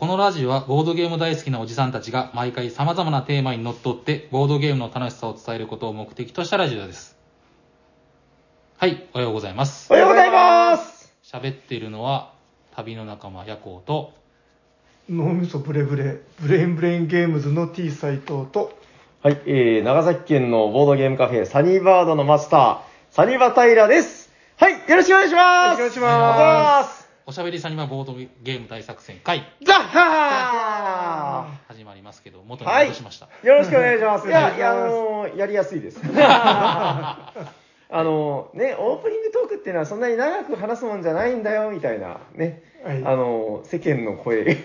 このラジオはボードゲーム大好きなおじさんたちが毎回様々なテーマにのっとってボードゲームの楽しさを伝えることを目的としたラジオです。はい、おはようございますお。はようございます喋っているのは旅の仲間ヤコウと脳みそブレブレ、ブレインブレインゲームズの T 斎藤と、はい、えー、長崎県のボードゲームカフェ、サニーバードのマスター、サニバタイラです。はい、よろしくお願いしますよろしくお願いしますおしゃべりさんにはボードゲーム大作戦会ザッハ始まりますけど、元に戻しました。ーよろしくお願いします。いや、いや、あのーやりやすいです。あのーね、オープニングトークっていうのはそんなに長く話すもんじゃないんだよ、みたいな、ね。はいあのー世間の声。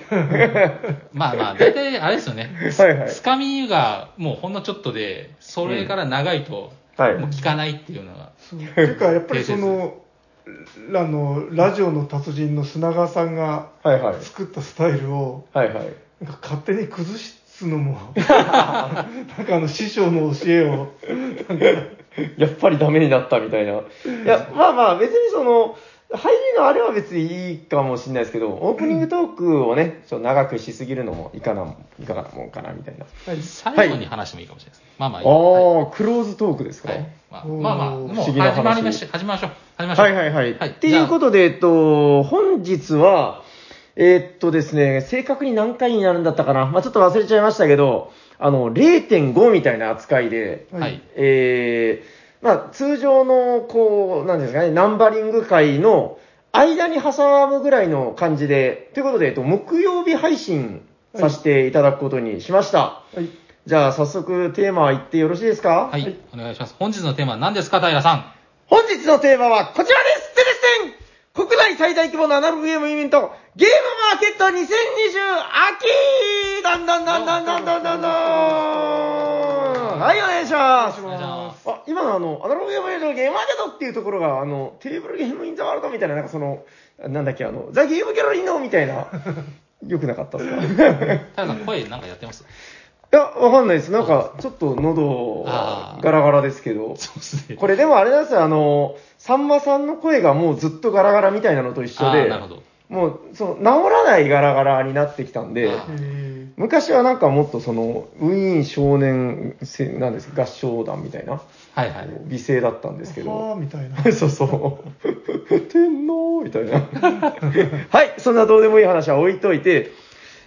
まあまあ、大体あれですよね。はいはいつかみがもうほんのちょっとで、それから長いと、はいもう聞かないっていうのが、そうっていうか、やっぱりその、あの、ラジオの達人の砂川さんがはいはい。作ったスタイルを、はいはい。なんか勝手に崩すのも、なんかあの師匠の教えを、やっぱりダメになったみたいな。いや、まあまあ、別にその、入りのあれは別にいいかもしれないですけど、オープニングトークをね、ちょっと長くしすぎるのもいかな、いかがなもんかな、みたいな。はい最後に話してもいいかもしれないです。まあまあいい。ああ、はいクローズトークですか、はいまあ、まあまあ、もう始まりましょう。始めましょう。始めましょう。はいはいはい。はいっていうことで、えっと、本日は、えーっとですね、正確に何回になるんだったかな。まあちょっと忘れちゃいましたけど、あの、0.5みたいな扱いで、はい。はい。えー、まあ通常の、こう、なんですかね、ナンバリング会の間に挟むぐらいの感じで、ということで、えっと、木曜日配信させていただくことにしました。はい。じゃあ早速テーマ言ってよろしいですか？はい、はいお願いします。本日のテーマは何ですか、平さん？本日のテーマはこちらですテレステン国内最大規模のアナログゲームイベント、ゲームマーケット2020秋だんだんだんだんだんだんだんだんはい、お願いします。お願いします。あ、今のあの、アナログゲームのゲームマーケットっていうところが、あの、テーブルゲームインザワールドみたいな、なんかその、なんだっけ、あの、ザ・ゲームギャラリーのみたいな、よくなかったですか？平さん、声なんかやってます？いや、わかんないです。なんか、ちょっと喉ガラガラですけど。そうですね。これでもあれなんですよ、あの、さんまさんの声がもうずっとガラガラみたいなのと一緒でなるほど。もう、その、治らないガラガラになってきたんで、昔はなんかもっとその、ウィーン少年せ、なんですか、合唱団みたいな、はいはい。美声だったんですけど、ーみたいな。そうそう、天皇みたいな。はい、そんなどうでもいい話は置いといて、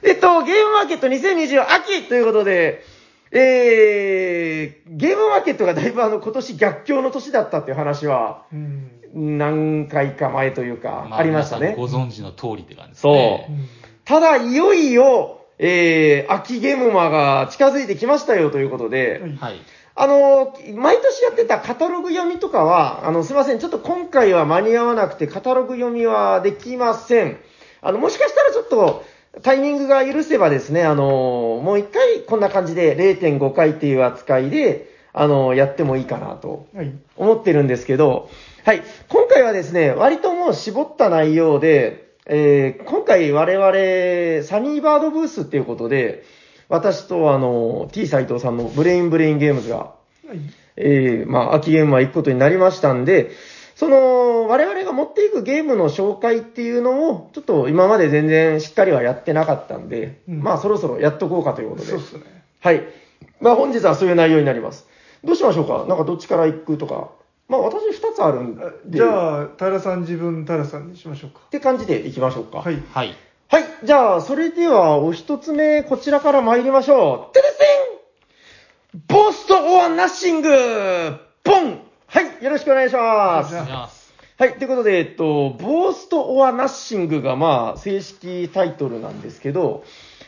えっと、ゲームマーケット2020秋ということで、えー、ゲームマーケットがだいぶあの今年逆境の年だったっていう話はうん。何回か前というか、まありましたね。ご存知の通りって感じですね。そうただ、いよいよ、えー、秋ゲームマが近づいてきましたよということで、はいはい。あの、毎年やってたカタログ読みとかは、あの、すいません、ちょっと今回は間に合わなくて、カタログ読みはできません。あの、もしかしたらちょっと、タイミングが許せばですね、あの、もう一回こんな感じで0.5回っていう扱いで、あの、やってもいいかなとはい。思ってるんですけど、はい。今回はですね、割ともう絞った内容で、えー今回我々、サニーバードブースっていうことで、私とあの、T 斎藤さんのブレインブレインゲームズが、はい。えーまあ、秋ゲームは行くことになりましたんで、その、我々が持っていくゲームの紹介っていうのを、ちょっと今まで全然しっかりはやってなかったんで、うんまあそろそろやっとこうかということで。そうっすね。はい。まあ本日はそういう内容になります。どうしましょうか？なんかどっちから行くとか。まあ私二つあるんで。あじゃあ、平さん自分、平さんにしましょうかっ。て感じで行きましょうか。はい。はい。はい。じゃあ、それではお一つ目、こちらから参りましょう。テレセンボストオアナッシングボンはい。よろしくお願いします。お願いします。はい。ということで、えっと、ボースト・オア・ナッシングが、まあ、正式タイトルなんですけど、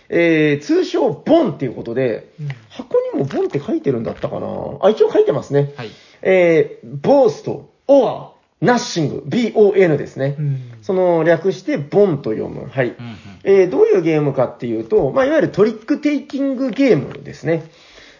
えー、通称、ボンっていうことで、うん箱にもボンって書いてるんだったかな？あ、一応書いてますね。はい。えー、ボースト、オア、ナッシング、B-O-N ですね。うん。その略して、ボンと読む。はい。うんうん。えーどういうゲームかっていうと、まあ、いわゆるトリックテイキングゲームですね。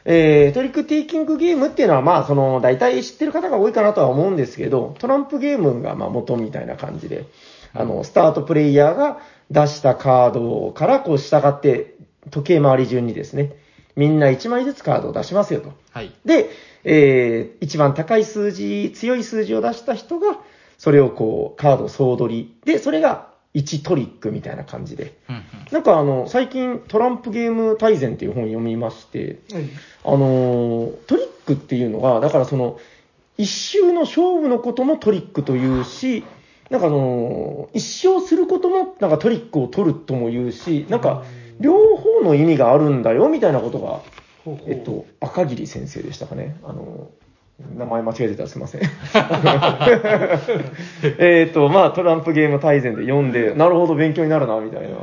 えートリックテイキングゲームっていうのは、まあ、その、大体知ってる方が多いかなとは思うんですけど、トランプゲームが、まあ、元みたいな感じで、あの、スタートプレイヤーが出したカードから、こう、従って、時計回り順にですね、みんな1枚ずつカードを出しますよと。はい。で、えー一番高い数字、強い数字を出した人が、それをこう、カード総取り。で、それが1トリックみたいな感じで。うんうんなんかあの、最近トランプゲーム大全っていう本を読みまして、はい。あのートリックっていうのが、だからその、一周の勝負のこともトリックというし、なんかあのー一勝することもなんかトリックを取るとも言うし、なんか両方の意味があるんだよみたいなことが、ほうほうえっと、赤桐先生でしたかね。あのー名前間違えてたらすいません。えっと、まあトランプゲーム大全で読んで、なるほど勉強になるな、みたいな。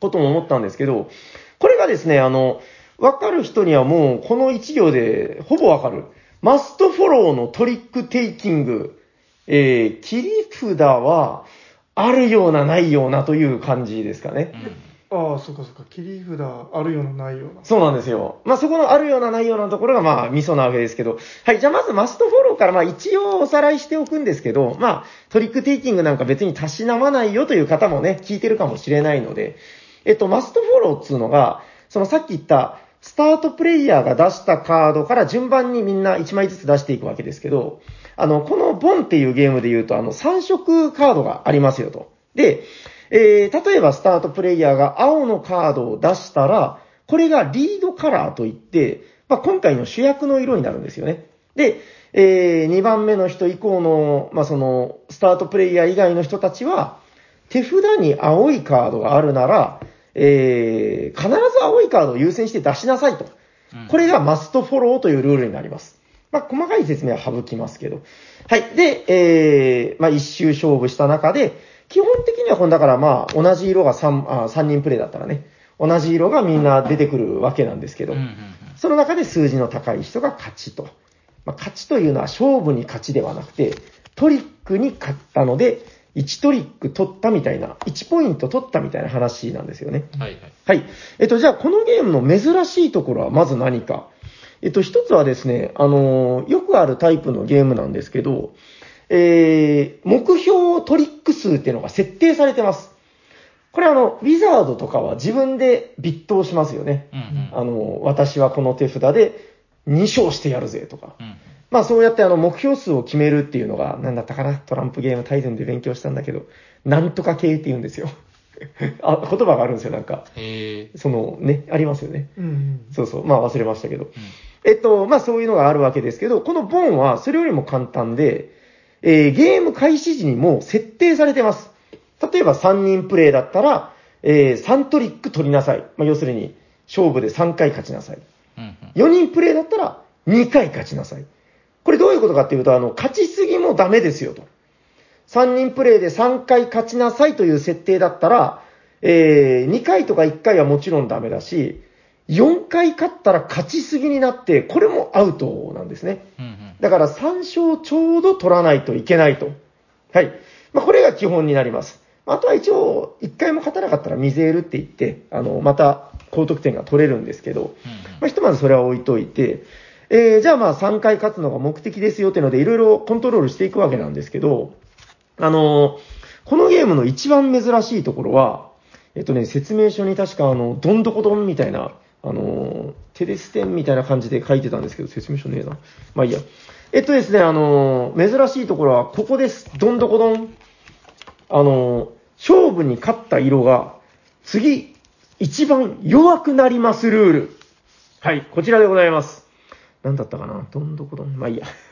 ことも思ったんですけど、これがですね、あの、わかる人にはもうこの一行でほぼわかる。マストフォローのトリックテイキング、えー、切り札はあるようなないようなという感じですかね。ああ、そうかそうか。切り札あるようなないような。そうなんですよ。まあそこのあるようなないようなところがまあミソなわけですけど。はい、じゃあまずマストフォローからまあ一応おさらいしておくんですけど、まあトリックテイキングなんか別にたしなまないよという方もね、聞いてるかもしれないので、えっと、マストフォローっつうのが、そのさっき言ったスタートプレイヤーが出したカードから順番にみんな1枚ずつ出していくわけですけど、あの、このボンっていうゲームで言うと、あの、3色カードがありますよと。で、えー、例えばスタートプレイヤーが青のカードを出したら、これがリードカラーといって、まあ、今回の主役の色になるんですよね。で、えー、2番目の人以降の、まあ、その、スタートプレイヤー以外の人たちは、手札に青いカードがあるなら、えー、必ず青いカードを優先して出しなさいと。これがマストフォローというルールになります。まあ、細かい説明は省きますけど。はい。で、えー、まあ、一周勝負した中で、基本的にはこの、だからまあ、同じ色が3、あ三人プレイだったらね、同じ色がみんな出てくるわけなんですけど、その中で数字の高い人が勝ちと。まあ、勝ちというのは勝負に勝ちではなくて、トリックに勝ったので、1トリック取ったみたいな、1ポイント取ったみたいな話なんですよね。はいはい。はい。えっと、じゃあ、このゲームの珍しいところはまず何か。えっと、一つはですね、あのーよくあるタイプのゲームなんですけど、えー、目標トリック数っていうのが設定されてます。これあの、ウィザードとかは自分でビットをしますよね。うんうんあの、私はこの手札で2勝してやるぜとか。うんまあそうやってあの目標数を決めるっていうのが、なんだったかな、トランプゲーム大全で勉強したんだけど、なんとか系って言うんですよ。あ、言葉があるんですよ、なんか。そのね、ありますよね。うんうん。そうそう、まあ忘れましたけど。うんえっと、まあそういうのがあるわけですけど、このボンはそれよりも簡単で、えーゲーム開始時にもう設定されてます。例えば3人プレイだったら、えー3トリック取りなさい。まあ要するに、勝負で3回勝ちなさい。うんうん4人プレイだったら2回勝ちなさい。これどういうことかっていうと、あの、勝ちすぎもダメですよと。3人プレイで3回勝ちなさいという設定だったら、えー2回とか1回はもちろんダメだし、4回勝ったら勝ちすぎになって、これもアウトなんですね。うんうんだから3勝ちょうど取らないといけないと。はい。まあ、これが基本になります。あとは一応、1回も勝たなかったらミゼールって言って、あの、また高得点が取れるんですけど、うんまあ、ひとまずそれは置いといて、えー、じゃあまあ3回勝つのが目的ですよっていうのでいろいろコントロールしていくわけなんですけど、あのーこのゲームの一番珍しいところは、えっとね、説明書に確かあの、どんどこどんみたいな、あのーテレステンみたいな感じで書いてたんですけど、説明書ねえな。まあいいや。えっとですね、あのー珍しいところはここです。どんどこどん。あのー勝負に勝った色が、次、一番弱くなりますルール。はい、こちらでございます。なんだったかな？どんどこどん。まあいいや。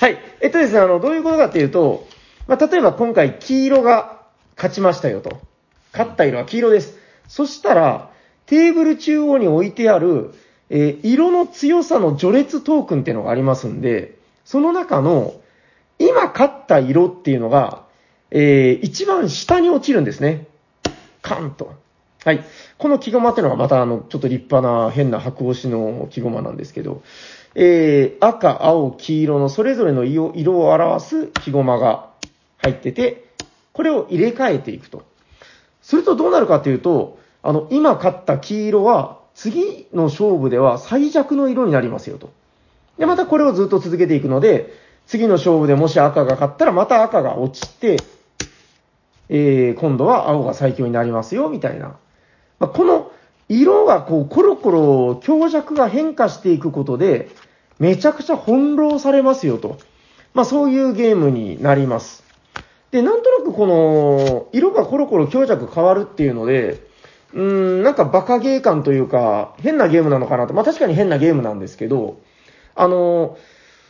はい。えっとですね、あの、どういうことかっていうと、まあ、例えば今回黄色が勝ちましたよと。勝った色は黄色です。そしたら、テーブル中央に置いてある、えー色の強さの序列トークンっていうのがありますんで、その中の、今勝った色っていうのが、えー一番下に落ちるんですね。カンと。はい。この木駒っていうのがまたあの、ちょっと立派な変な白押しの木駒なんですけど、えー赤、青、黄色のそれぞれの色色を表す木駒が入ってて、これを入れ替えていくと。するとどうなるかというと、あの、今勝った黄色は、次の勝負では最弱の色になりますよと。で、またこれをずっと続けていくので、次の勝負でもし赤が勝ったらまた赤が落ちて、えー、今度は青が最強になりますよ、みたいな。まあ、この色がこう、コロコロ強弱が変化していくことで、めちゃくちゃ翻弄されますよと。まあ、そういうゲームになります。で、なんとなくこの、色がコロコロ強弱変わるっていうので、うーん、なんかバカゲー感というか、変なゲームなのかなと。まあ確かに変なゲームなんですけど、あの、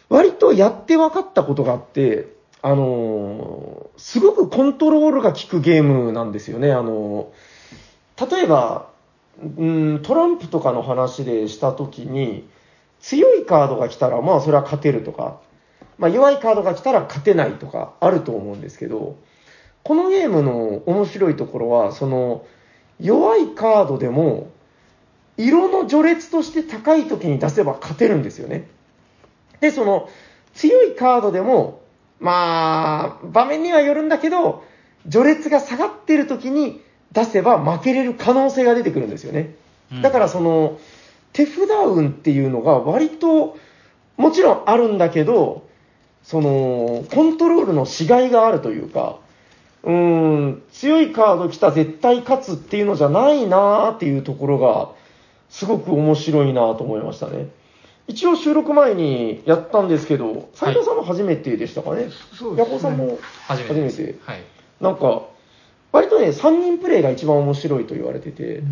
割とやって分かったことがあって、あの、すごくコントロールが効くゲームなんですよね。あの、例えば、うん、トランプとかの話でしたときに、強いカードが来たら、まあそれは勝てるとか、まあ弱いカードが来たら勝てないとかあると思うんですけど、このゲームの面白いところは、その、弱いカードでも、色の序列として高い時に出せば勝てるんですよね。で、その、強いカードでも、まあ、場面にはよるんだけど、序列が下がってる時に出せば負けれる可能性が出てくるんですよね。うんだからその、手札運っていうのが割と、もちろんあるんだけど、その、コントロールのしがいがあるというか、うーん、強いカード来た絶対勝つっていうのじゃないなーっていうところが、すごく面白いなと思いましたね。一応収録前にやったんですけど、斉藤さんも初めてでしたかね？そうですねヤコさんも初めてめてはい。なんか、割とね、3人プレイが一番面白いと言われてて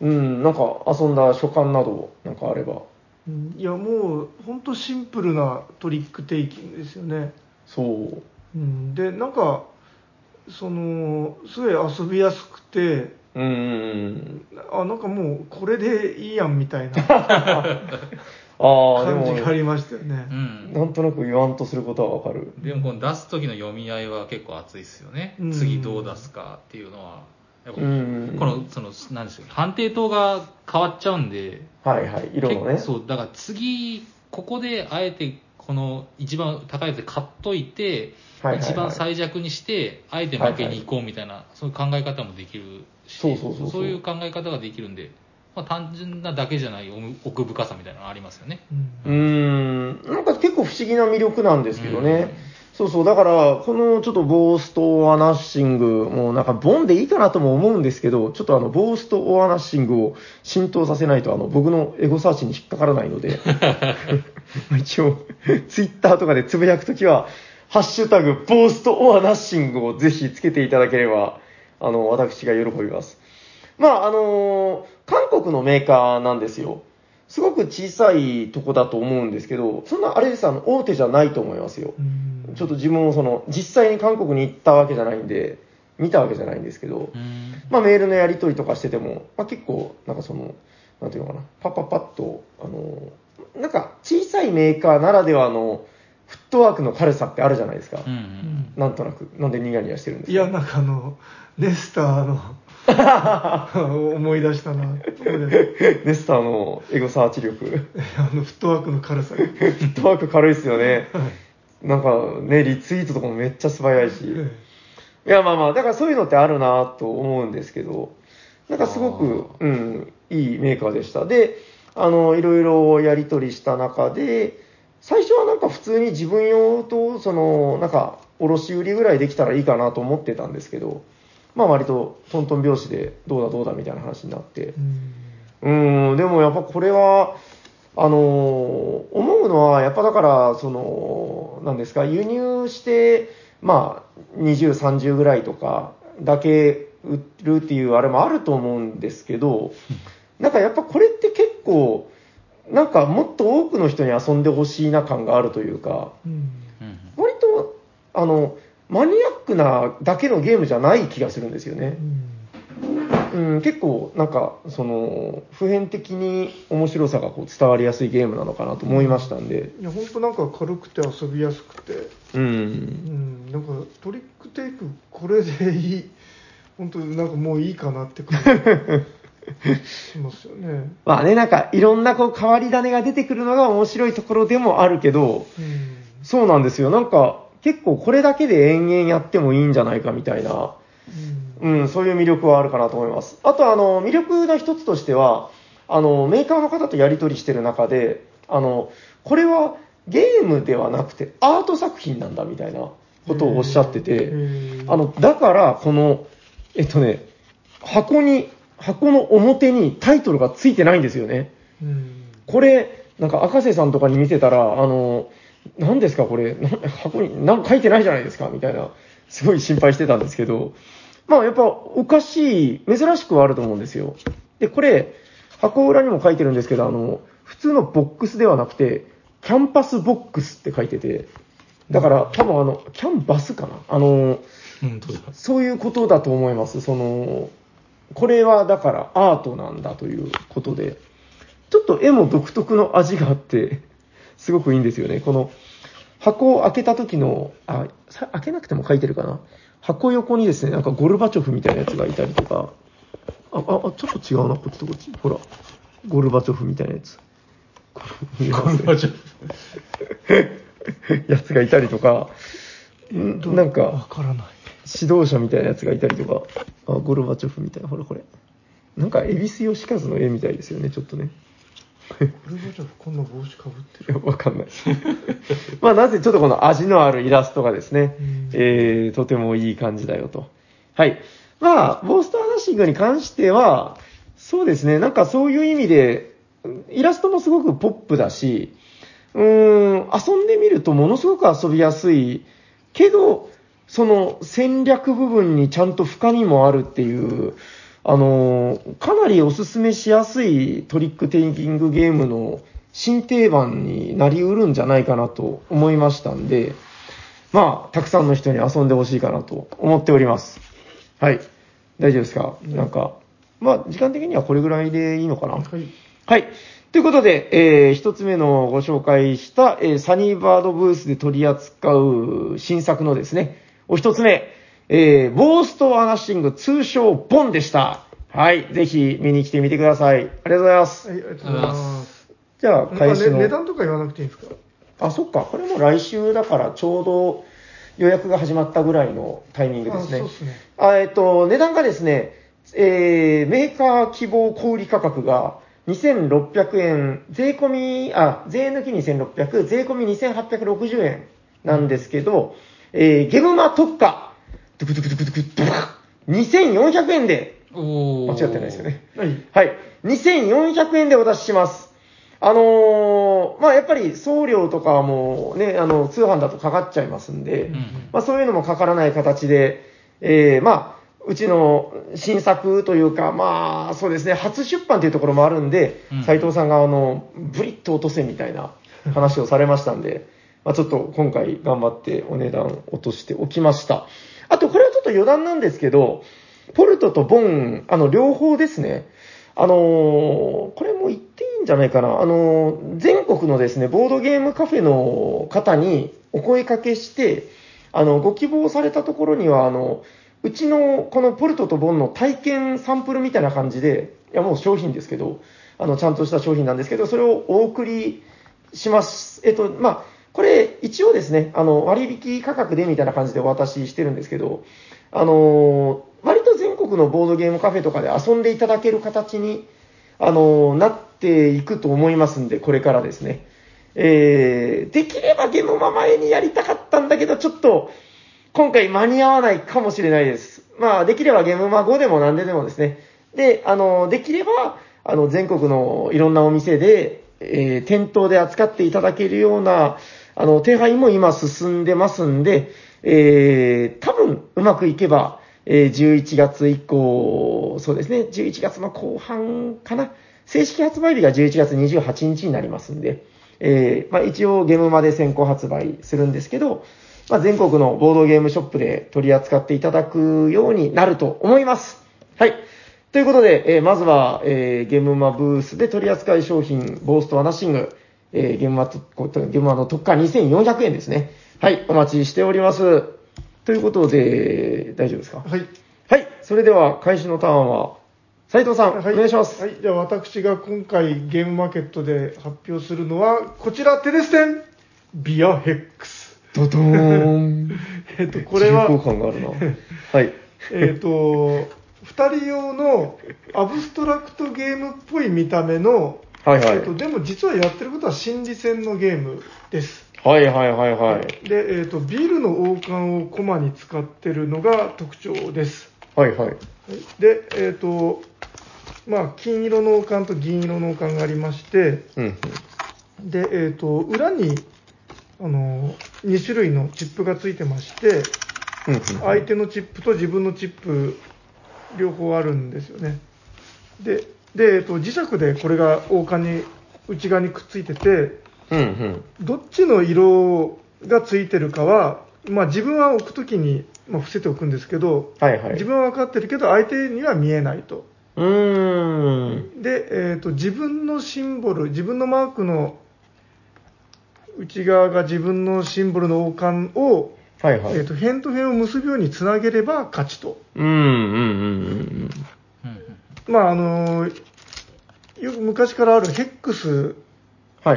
う、んうん、なんか遊んだ所感など、なんかあれば。うんいやもう本当シンプルなトリックテイキングですよね、そう。うん、でなんかそのすごい遊びやすくてうーん。あなんかもうこれでいいやんみたいな ああ、でも感じ、がありましたよねうん。うんなんとなく言わんとすることはわかる。でもこの出す時の読み合いは結構熱いですよね、うん次どう出すかっていうのはやっぱうんこのそのなんでしょう判定塔が変わっちゃうんではいはい、色のね。結構そうだから次ここであえてこの一番高いやつで買っといて、はいはいはい。一番最弱にしてあえて負けに行こうみたいな、そういう考え方もできるしそうそうそうそう。いう考え方ができるんで、まあ、単純なだけじゃない奥深さみたいなのありますよね。うん。うーん、なんか結構不思議な魅力なんですけどね。そうそう、だから、このちょっとボースト・オア・ナッシング、もうなんかボンでいいかなとも思うんですけど、ちょっとあの、ボースト・オア・ナッシングを浸透させないと、あの、僕のエゴサーチに引っかからないので、まあ一応、ツイッターとかでつぶやくときは、ハッシュタグ、ボースト・オア・ナッシングをぜひつけていただければ、あの、私が喜びます。まあ、あの韓国のメーカーなんですよ。すごく小さいとこだと思うんですけど、そんなあれです、あの、大手じゃないと思いますよ。うんちょっと自分もその、実際に韓国に行ったわけじゃないんで、見たわけじゃないんですけど、うんまあメールのやり取りとかしてても、まあ結構、なんかその、なんていうのかな、パッパッパッと、あの、なんか小さいメーカーならではのフットワークの軽さってあるじゃないですか。うんうんなんとなく。なんでニヤニヤしてるんですかいやなんかあのネスターの 思い出したなネスターのエゴサーチ力。あのフットワークの軽さがフットワーク軽いですよね。なんかね、リツイートとかもめっちゃ素早いし。いや、まあまあ、だからそういうのってあるなと思うんですけど、なんかすごく、うん、いいメーカーでした。で、あの、いろいろやり取りした中で、最初はなんか普通に自分用と、その、なんか、卸売りぐらいできたらいいかなと思ってたんですけど、まあ割とトントン拍子でどうだどうだみたいな話になって、うんうん、でもやっぱこれは、あの思うのは、やっぱだから、その、なんですか、輸入して、まあ、20、30ぐらいとかだけ売るっていうあれもあると思うんですけど、なんかやっぱこれって結構、なんかもっと多くの人に遊んでほしいな感があるというか、うん。うん割と、あの、マニアックなだけのゲームじゃない気がするんですよね。うん、結構、なんか、その、普遍的に面白さがこう伝わりやすいゲームなのかなと思いましたんで、いや本当なんか軽くて遊びやすくて、う。うんん、なんかトリックテイクこれでいい。本当なんかもういいかなって感じ しますよね。まあね、なんか、いろんなこう変わり種が出てくるのが面白いところでもあるけど、うんそうなんですよ。なんか、結構これだけで延々やってもいいんじゃないかみたいな、うんうん、そういう魅力はあるかなと思います。あと、あの、魅力の一つとしては、あの、メーカーの方とやり取りしてる中で、あの、これはゲームではなくてアート作品なんだみたいなことをおっしゃってて、うんあの、だから、この、えっとね、箱に、箱の表にタイトルがついてないんですよね。うんこれ、なんか赤瀬さんとかに見せたら、あの、何ですかこれ、な 箱に、なんか書いてないじゃないですかみたいなすごい心配してたんですけど、まあやっぱおかしい、珍しくはあると思うんですよ。で、これ、箱裏にも書いてるんですけど、あの、普通のボックスではなくて、キャンパスボックスって書いてて、だから多分あの、キャンバスかな？あの。そういうことだと思います。その、これはだからアートなんだということで、ちょっと絵も独特の味があって、すごくいいんですよね。この箱を開けた時の、あ、さ開けなくても書いてるかな？箱横にですね、なんかゴルバチョフみたいなやつがいたりとか、あ、あ、あちょっと違うな、こっちとこっち。ほら、ゴルバチョフみたいなやつ。これ見えますこれはちょっやつがいたりとか、んなんわか、からない。指導者みたいなやつがいたりとか、あ、ゴルバチョフみたいな、ほらこれ。なんか、恵比寿義和の絵みたいですよね、ちょっとね。これはじゃあこんな帽子かぶってる？わかんない。まあ、なぜちょっとこの味のあるイラストがですねうん、えー、とてもいい感じだよと。はい。まあ、ボーストアナッシングに関しては、そうですね、なんかそういう意味で、イラストもすごくポップだし、うーん、遊んでみるとものすごく遊びやすい、けど、その戦略部分にちゃんと深みもあるっていう、あのーかなりおすすめしやすいトリックテイキングゲームの新定番になりうるんじゃないかなと思いましたんで、まあ、たくさんの人に遊んでほしいかなと思っております。はい。大丈夫ですか？なんか、まあ、時間的にはこれぐらいでいいのかな？はい。はい。ということで、えー一つ目のご紹介した、えーサニーバードブースで取り扱う新作のですね、お一つ目、えー、ボーストアナッシング通称ボンでした。はい。ぜひ見に来てみてください。ありがとうございます。はい、ありがとうございます。じゃあ、あ開始の。ね値段とか言わなくていいんですか？あ、そっか。これも来週だからちょうど予約が始まったぐらいのタイミングですね。あそうですね。あえっと、値段がですね、えー、メーカー希望小売価格が2600円、税込み、あ、税抜き2600、税込み2860円なんですけど、えー、ゲムマ特価、ドゥクドゥクドゥクドゥクドゥク2400円で、間違ってないですよね。はい。はい。2400円でお出しします。あのーまあ、やっぱり送料とかはもうね、あの、通販だとかかっちゃいますんで、うんまあ、そういうのもかからない形で、えーまあ、うちの新作というか、まあ、そうですね、初出版というところもあるんでうん、斉、藤さんが、あの、ブリッと落とせみたいな話をされましたんで、まあ、ちょっと今回頑張ってお値段落としておきました。あと、これはちょっと余談なんですけど、ポルトとボン、あの、両方ですね、あのーこれも言っていいんじゃないかな。あのー全国のですね、ボードゲームカフェの方にお声かけして、あの、ご希望されたところには、あの、うちのこのポルトとボンの体験サンプルみたいな感じで、いやもう商品ですけど、あの、ちゃんとした商品なんですけど、それをお送りします。えっと、まあ、これ一応ですね、あの、割引価格でみたいな感じでお渡ししてるんですけど、あのー割と全国のボードゲームカフェとかで遊んでいただける形に、あのーなっていくと思いますんで、これからですね。えー、できればゲームマ前にやりたかったんだけど、ちょっと、今回間に合わないかもしれないです。まあ、できればゲームマ5でも何ででもですね。で、あの、できれば、あの、全国のいろんなお店で、えー店頭で扱っていただけるような、あの、手配も今進んでますんで、えー、多分うまくいけば、えー11月以降、そうですね、11月の後半かな。正式発売日が11月28日になりますんで、えーまあ、一応ゲームまで先行発売するんですけど、まあ、全国のボードゲームショップで取り扱っていただくようになると思います。はい。ということで、えーまずは、えーゲームマブースで取り扱い商品、ボーストアナッシング、えーゲームマと、こゲームマの特価2400円ですね。はい、お待ちしております。ということで、大丈夫ですか？はい。はい、それでは開始のターンは、斉藤さん、はい、お願いします。はい、じゃあ私が今回ゲームマーケットで発表するのは、こちら、テレステンビアヘックス。ドドーン。えっと、これは、重厚感があるな。はい。えっと、二人用のアブストラクトゲームっぽい見た目の、はいはいえっと、でも実はやってることは心理戦のゲームです。はいはいはいはい。で、えっと、ビールの王冠をコマに使ってるのが特徴です。はいはい。はいで、えっ、と、まあ、金色の王冠と銀色の王冠がありまして、うん。で、えっ、と、裏に、あの、2種類のチップがついてまして、うんうん相手のチップと自分のチップ両方あるんですよねでで、えっと、磁石でこれが王冠に内側にくっついててうんうん。どっちの色がついてるかは、まあ、自分は置くときに、まあ、伏せておくんですけど、はいはい。自分は分かってるけど相手には見えないとうーん。で、えー、と自分のシンボル自分のマークの内側が自分のシンボルの王冠を、はいはい。えー、と辺と辺を結ぶようにつなげれば勝ちと。うんうんうんうんうんまああのよく昔からあるヘックス。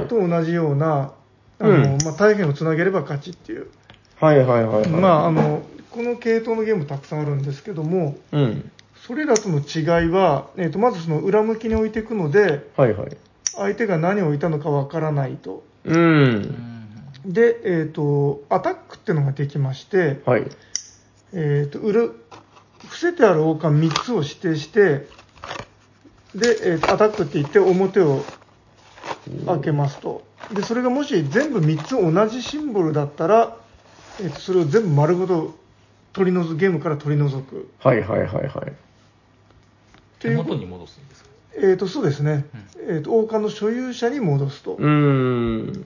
と同じような、あのうんまあ、大変をつなげれば勝ちっていう、はいはいはいはい。まあ、あのこの系統のゲームたくさんあるんですけどもうん。それらとの違いは、えー、とまずその裏向きに置いていくのではいはい。相手が何を置いたのかわからないとう。うんんで、えー、とアタックっていうのができまして、はい。えー、と裏伏せてある王冠3つを指定してで、えーとアタックって言って表を開けますとでそれがもし全部3つ同じシンボルだったら、えーとそれを全部丸ごと取り除くゲームから取り除くはいはいはいはい。という手元に戻すんですか？えー、とそうですね、えー、と王冠の所有者に戻すと。うーん。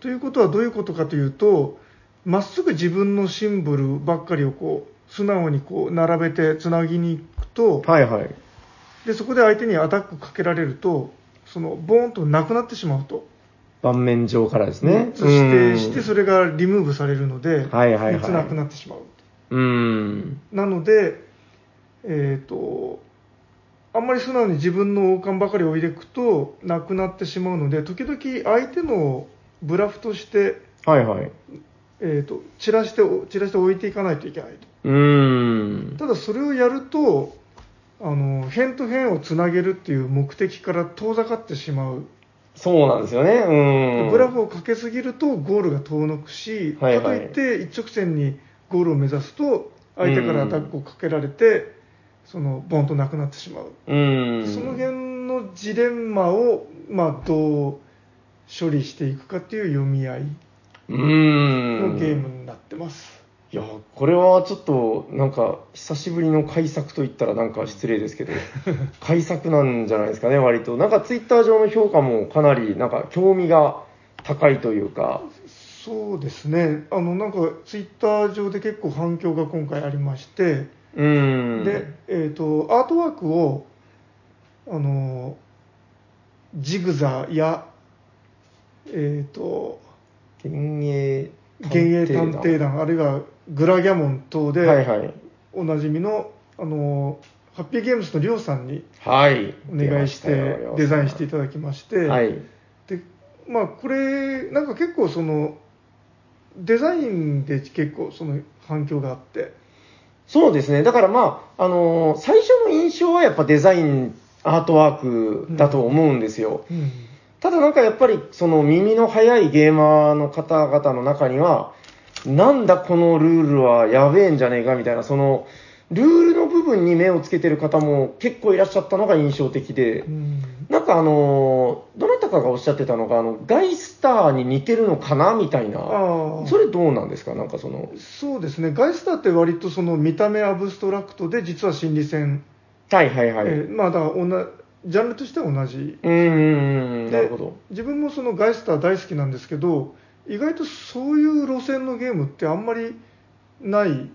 ということはどういうことかというとまっすぐ自分のシンボルばっかりをこう素直にこう並べてつなぎに行くと、はいはい。でそこで相手にアタックかけられるとそのボーンとなくなってしまうと、盤面上からですね。そしてしてそれがリムーブされるので、はいはいはい3つなくなってしまううーん。なのでえっ、とあんまり素直に自分の王冠ばかり置いていくとなくなってしまうので時々相手のブラフとしてはいはい。えー、と散らして散らして置いていかないといけないとうーん。ただそれをやるとあの辺と辺をつなげるっていう目的から遠ざかってしまう、そうなんですよね。うーん。ブラフをかけすぎるとゴールが遠のくし、はいはいかといって一直線にゴールを目指すと相手からアタックをかけられて、そのボンとなくなってしまう、う。その辺のジレンマを、まあ、どう処理していくかっていう読み合い。のゲームになってます。いや、これはちょっと、なんか、久しぶりの改作と言ったらなんか失礼ですけど、改作なんじゃないですかね、割と。なんかツイッター上の評価もかなり、なんか興味が高いというか、そうですね、あのなんかツイッター上で結構反響が今回ありまして、うーん。で、えー、とアートワークをあのジグザや、えー、と幻影探偵団あるいはグラギャモン等ではいはい。おなじみのあのハッピーゲームズのリョウさんにはい。お願いしてデザインしていただきまして、はい。でまあこれなんか結構そのデザインで結構その反響があってそうですね。だからまあ、あのー最初の印象はやっぱデザイン、アートワークだと思うんですよ。うんただなんかやっぱりその耳の速いゲーマーの方々の中には、なんだこのルールはやべえんじゃねえかみたいな、その、ルールの部分に目をつけてる方も結構いらっしゃったのが印象的で。う、ん。なんかあのーどなたかがおっしゃってたのが、あの、ガイスターに似てるのかなみたいな。それどうなんですか？なんかその、そうですね。ガイスターって割とその見た目アブストラクトで実は心理戦、はいはいはい。えーまあだからジャンルとしては同じ。うーん、なるほど。自分もそのガイスター大好きなんですけど意外とそういう路線のゲームってあんまりない。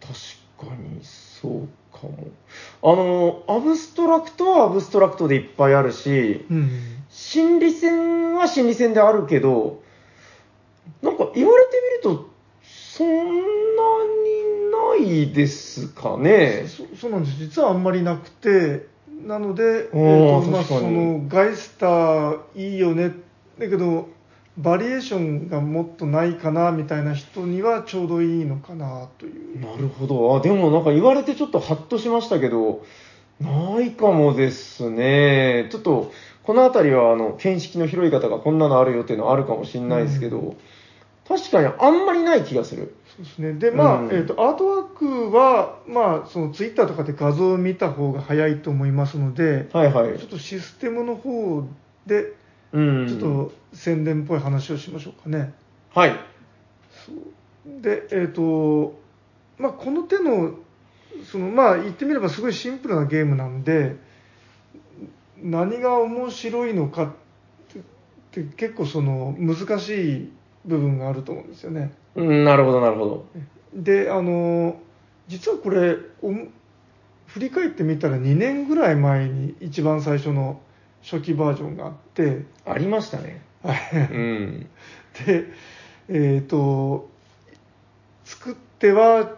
確かに。そうかも。あの、アブストラクトはアブストラクトでいっぱいあるし、うん心理戦は心理戦であるけど、なんか言われてみると、そんなにないですかね。そそうなんです。実はあんまりなくて。なので、えおーーとまあ、そのガイスターいいよね。だけどバリエーションがもっとないかなみたいな人にはちょうどいいのかなというなるほど。あ、でもなんか言われてちょっとハッとしましたけど、ないかもですね。ちょっと、この辺りは、あの、見識の広い方がこんなのあるよっていうのはあるかもしれないですけど、う確かにあんまりない気がする。そうですねでまあ、うんえー、とアートワークは、まあ、そのツイッターとかで画像を見た方が早いと思いますので、はいはいちょ。っとシステムの方でうん。ちょっと宣伝っぽい話をしましょうかね。はい。そうで、えっ、と、まあ、この手のそのまあ言ってみればすごいシンプルなゲームなんで何が面白いのかって結構その難しい部分があると思うんですよね。うん、なるほど、なるほど。であの実はこれおも振り返ってみたら2年ぐらい前に一番最初の初期バージョンがあってありましたね。はいうん。でえっ、と作っては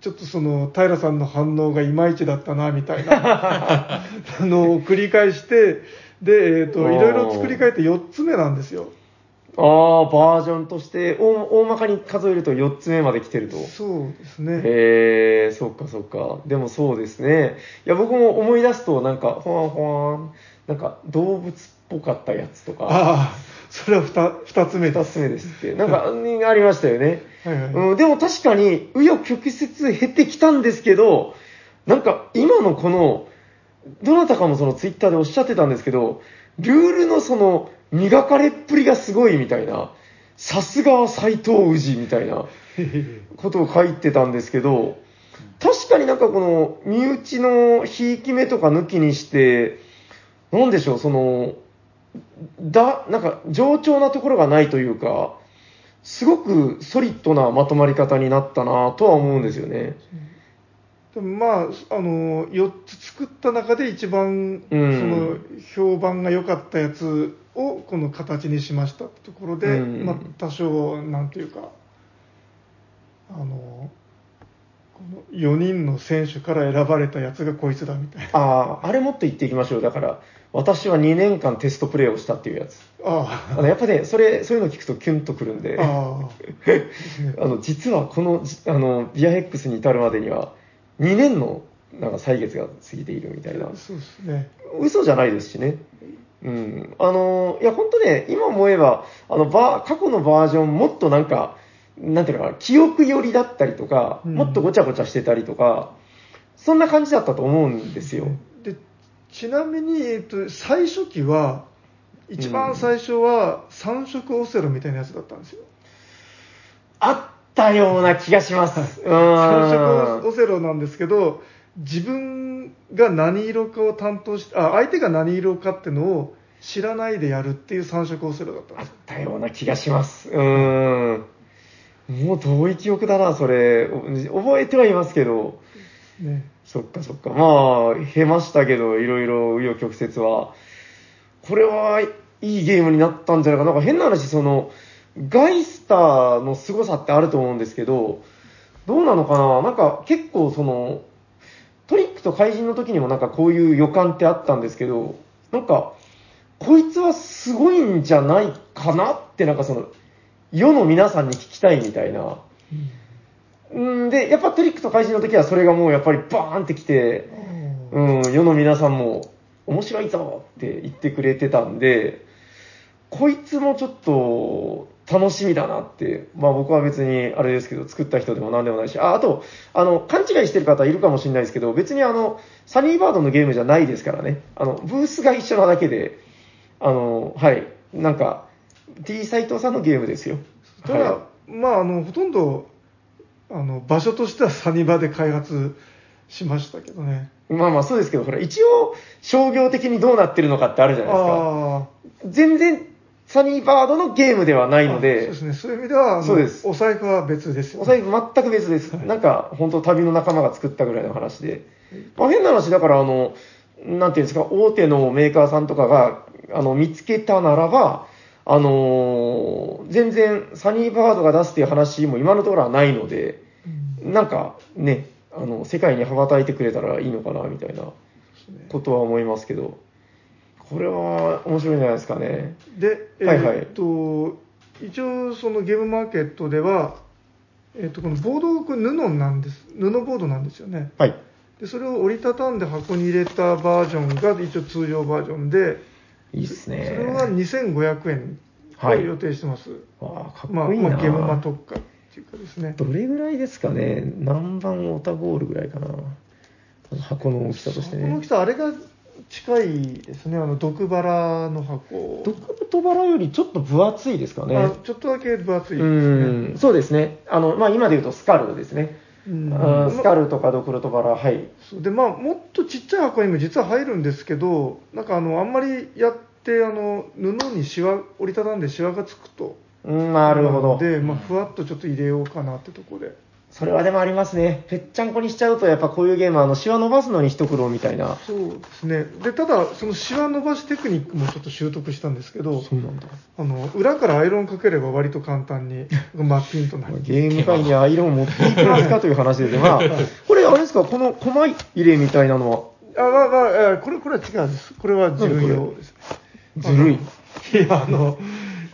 ちょっとその平さんの反応がいまいちだったなみたいな あのを繰り返してで、えー、といろいろ作り変えて4つ目なんですよああ、バージョンとして、大大まかに数えると4つ目まで来てると。そうですねへえ、そっかそっか。でもそうですね。いや、僕も思い出すと、なんか、ほわんほわん、なんか動物っぽかったやつとか、ああそれは 2, 二つ目2ですつ目ですって。なんか、うんありましたよね。はいはい、うん、でも確かに、紆余曲折減ってきたんですけど、なんか今のこの、どなたかもそのツイッターでおっしゃってたんですけど、ルールのその磨かれっぷりがすごいみたいな、さすが斎藤氏みたいな ことを書いてたんですけど、確かになんかこの身内のひいき目とか抜きにして、なんでしょう、その、だ、なんか上調なところがないというか、すごくソリッドなまとまり方になったなとは思うんですよね。でもまあ、あの4つ作った中で一番そうんの評判が良かったやつをこの形にしましたってところで、うんまあ、多少なんていうかあの4人の選手から選ばれたやつがこいつだみたいなああ、あれもっと言っていきましょう。だから、私は2年間テストプレイをしたっていうやつ。ああのやっぱね、それ、そういうの聞くとキュンとくるんで、あ あの、実はこの、じあの、ビアヘックスに至るまでには、2年の、なんか歳月が過ぎているみたいな。そうですね嘘じゃないですしね。うん。あの、いや、本当ね、今思えば、あの、バー過去のバージョン、もっとなんか、なんていうのかな、記憶寄りだったりとか、うんもっとごちゃごちゃしてたりとか、そんな感じだったと思うんですよ。でちなみに、えっと、最初期は一番最初は三色オセロみたいなやつだったんですよあったような気がします。う三色ーん。オセロなんですけど自分が何色かを担当してあ相手が何色かっていうのを知らないでやるっていう三色オセロだったんあっですよたような気がします。うーん。もう遠い記憶だな、それ。お覚えてはいますけど。ねそっかそっか。まあ、経ましたけど、いろいろ紆余曲折は。これはいいゲームになったんじゃないかな。なんか変な話、その、ガイスターの凄さってあると思うんですけど、どうなのかななんか結構その、トリックと怪人の時にもなんかこういう予感ってあったんですけど、なんか、こいつはすごいんじゃないかなってなんかその、世の皆さんに聞きたいみたいな。うんで、やっぱトリックと怪人の時はそれがもうやっぱりバーンってきて、うん、世の皆さんも面白いぞって言ってくれてたんで、こいつもちょっと楽しみだなって、まあ僕は別にあれですけど、作った人でも何でもないし、あ、あと、あの、勘違いしてる方いるかもしれないですけど、別にあの、サニーバードのゲームじゃないですからね。あの、ブースが一緒なだけで、あの、はい、なんか、T 斎藤さんのゲームですよ。ただ、はまああのほとんどあの場所としてはサニバで開発しましたけどねい、まあまあそうですけど、ほら、一応、商業的にどうなってるのかってあるじゃないですか。全然、サニーバードのゲームではないのそうでで、すねそういう意味ではそうですお財布は別ですよ、お財布全く別です。なんか、本当旅の仲間が作ったぐらいの話で。まあ、変な話、だから、あの、なんていうんですか、大手のメーカーさんとかが、あの、見つけたならば、あのー全然、サニーバードが出すっていう話も今のところはないので、うんなんか、ね、あの、世界に羽ばたいてくれたらいいのかな、みたいなことは思いますけど、これは面白いんじゃないですかね。で、えはいはいーっと一応そのゲームマーケットでは、えーっとこのボードこれ布なんです布ボードなんですよねはい。でそれを折りたたんで箱に入れたバージョンが一応通常バージョンでいいっすそね。れは2500円をはい予定してます、わあ、かっまあ、こいいな、まあゲームマ特化っていうかですねどれぐらいですかね？何番オタゴールぐらいかな？箱の大きさとしてね大き。さあれが近いですねあの毒バラの箱ドクトバラよりちょっと分厚いですかね。あちょっとだけ分厚いですねうん、そうですね。あの、まあ、今で言うとスカルですね。うんスカルとかドクロとバラ、はい。そう。でまあ、もっとちっちゃい箱にも実は入るんですけど、なんかあのあんまりやってあの布にシワ折りたたんでシワがつくと、うん、なるほど。で、まあ、ふわっとちょっと入れようかなってとこで、それはでもありますね。ぺっちゃんこにしちゃうと、やっぱこういうゲームは、あの、シワ伸ばすのに一苦労みたいな。そうですね、でただ、そのシワ伸ばしテクニックもちょっと習得したんですけど、そうなんだ。あの裏からアイロンかければ割と簡単にマッピンとなる。ゲーム界にアイロンを持っていきますかという話ですね。まあ、これあれですか、この駒入れみたいなのは、あまあまあ、えーこれこれは違うんです。これは自分用ですね。ずるい。いや、あの、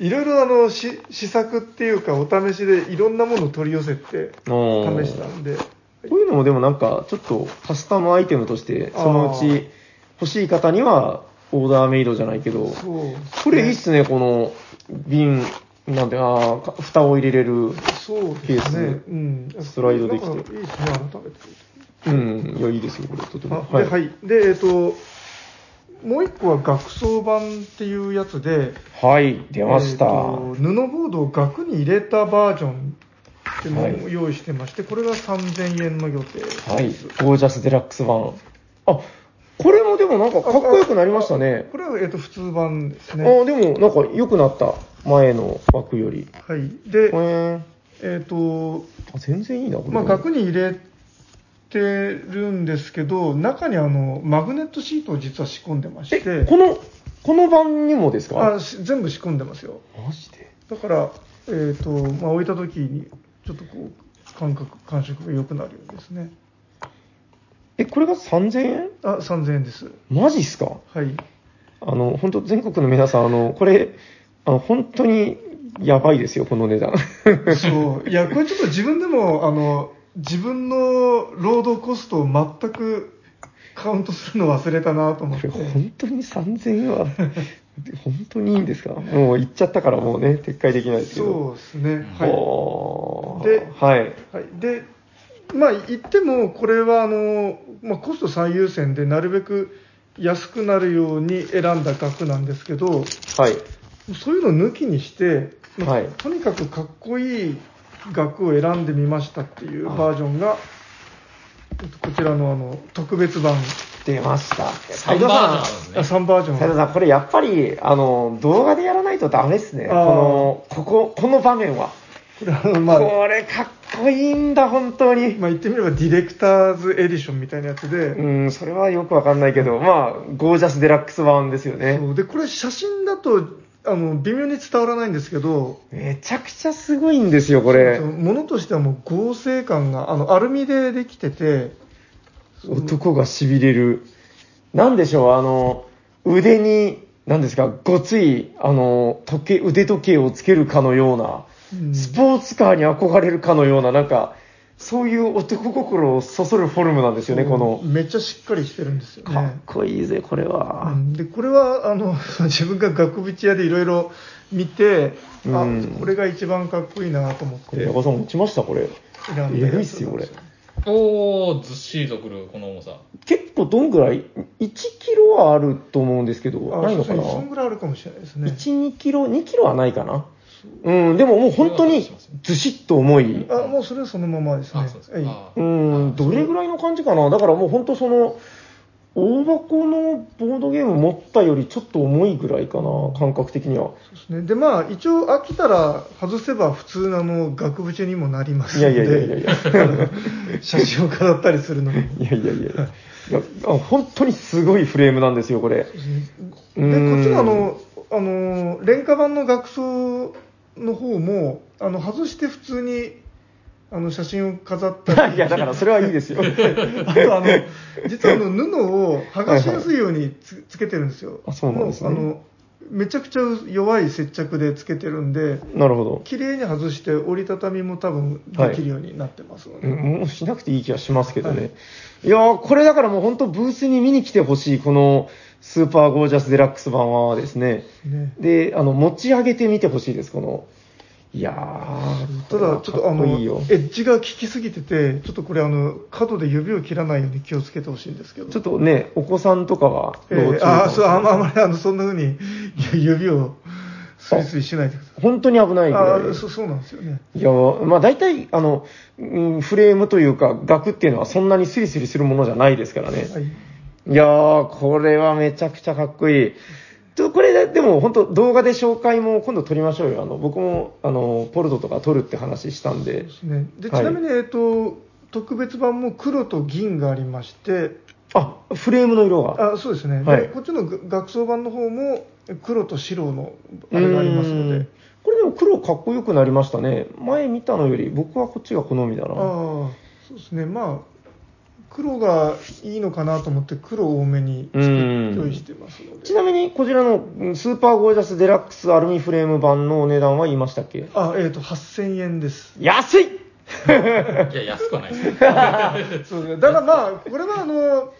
いろいろあの、し試作っていうか、お試しでいろんなものを取り寄せて、試試したんで、こういうのもでもなんか、ちょっとカスタムアイテムとして、そのうち欲しい方には、オーダーメイドじゃないけど。これいいっすね、この瓶、なんて、あーか蓋を入れれる。ケースね。うん。スライドできていいですね、改めて。うん、いや、いいですよ、これ、とても。あで、はい。で、えっ、と、もう一個は学装版っていうやつで、はい、出ました。えーと布ボードを額に入れたバージョンっていうのを用意してまして、これが3000円の予定です。はい、ゴージャスデラックス版。あ、これもでもなんかかっこよくなりましたね。これは、えー、と普通版ですあ、ね。でもなんか良くなった。前の枠より。はい。で、へえっ、と、あ全然いいな、これ。まあ、額に入れてるんですけど、中にあのマグネットシートを実は仕込んでましえ、て、この、この版にもですか？あし全部仕込んでますよ。マジで？だから、えっ、と、まあ、置いた時に、ちょっとこう、感覚、感触が良くなるようですね。え、これが3000円？あ、3000円です。マジっすか？はい。あの、本当全国の皆さん、あの、これ、あの、本当にやばいですよ、この値段。そう。いや、これちょっと自分でも、あの、自分の労働コストを全くカウントするの忘れたなと思ってこれ。本当に3000円は、本当にいいんですか？もう言っちゃったからもうね、撤回できないですけど。そうですね。はい。はではい。はい、で、まあ、言っても、これはあの、まあ、コスト最優先で、なるべく安くなるように選んだ額なんですけど、はい。そういうの抜きにして、まあはいとにかくかっこいい額を選んでみましたっていうバージョンが、えっとこちらのあの特別版、出ました。3バージョンあるんですね。3バージョン斉藤さん、これやっぱり、あの、動画でやらないとダメですね。この、ここ、この場面は。まあ、これかっこいいんだ、本当に。まあ、言ってみればディレクターズエディションみたいなやつで、うん、それはよくわかんないけど、まあ、ゴージャスデラックス版ですよね。そうでこれ写真だとあの微妙に伝わらないんですけど、めちゃくちゃすごいんですよ、これそう。ものとしてはもう合成感があのアルミでできてて男が痺れる。なんでしょう、あの、腕に、なんですか、ごつい、あの、時計、腕時計をつけるかのような、うんスポーツカーに憧れるかのような、なんか、そういう男心をそそるフォルムなんですよね、この。めっちゃしっかりしてるんですよかっね。こいいぜ、これは。うんでこれはあの 自分が額縁屋でいろいろ見て、あうんこれが一番かっこいいなと思ってこれ、山さん持ちました、これ。えぐいっすよこれおー、ずっしりとくる、この重さ。結構どんぐらい ?1 キロはあると思うんですけど、あないのかな？そんぐらいあるかもしれないですね。1、2キロ、2キロはないかな？うん、でももう本当にずしっと重い。あもうそれはそのままですね。ううーん、どれぐらいの感じかな？だからもう本当その、大箱のボードゲーム持ったよりちょっと重いぐらいかな、感覚的には。そうですね。で、まあ、一応飽きたら外せば普通のあの額縁にもなりますいので、やいやいやいやいや。写真を飾ったりするのに。いやいやいやいや。いやあ本当にすごいフレームなんですよ、これ。で、こうんっちのあの、あの、廉価版の額装の方も、あの、外して普通に、あの、写真を飾ったり。いや、だからそれはいいですよ。あとあの、実はあの布を剥がしやすいようにつつけてるんですよ。あそうなんですねもあの、めちゃくちゃ弱い接着でつけてるんで、なるほど。綺麗に外して折りたたみも多分できるようになってますので。うんもうしなくていい気がしますけどね。い、やーこれだからもう本当ブースに見に来てほしい、このスーパーゴージャスデラックス版はですね。ねで、あの、持ち上げてみてほしいです、この。いやー、ただ、ちょっとあかの、こいいよエッジが効きすぎてて、ちょっとこれあの、角で指を切らないように気をつけてほしいんですけど。ちょっとね、お子さんとかはえ要注意ーあーそう、あんまりあの、そんな風に指をスリスリしないでくださ本当に危ないい。ぐらい。ああ、そそうなんですよね。いや、まあ大体、あの、うんフレームというか、額っていうのはそんなにスリスリするものじゃないですからね。はい。いやー、これはめちゃくちゃかっこいい。とこれで、でも本当動画で紹介も今度撮りましょうよ。あの、僕も、あの、ポルトとか撮るって話したんでで。すね。で、ちはいなみに、えっと、特別版も黒と銀がありまして、あ、フレームの色が。あそうですね、はいでこっちのが学装版の方も黒と白のあれがありますので、これでも黒かっこよくなりましたね。前見たのより僕はこっちが好みだな。ああそうですね、まあ、黒がいいのかなと思って、黒多めに用意してますので。ち、なみにこちらのうんスーパーゴージャスデラックスアルミフレーム版のお値段は言いましたっけ？あえっ、と8000円です。安い！いや、安くはないです。そうね。だからまあ、これはあの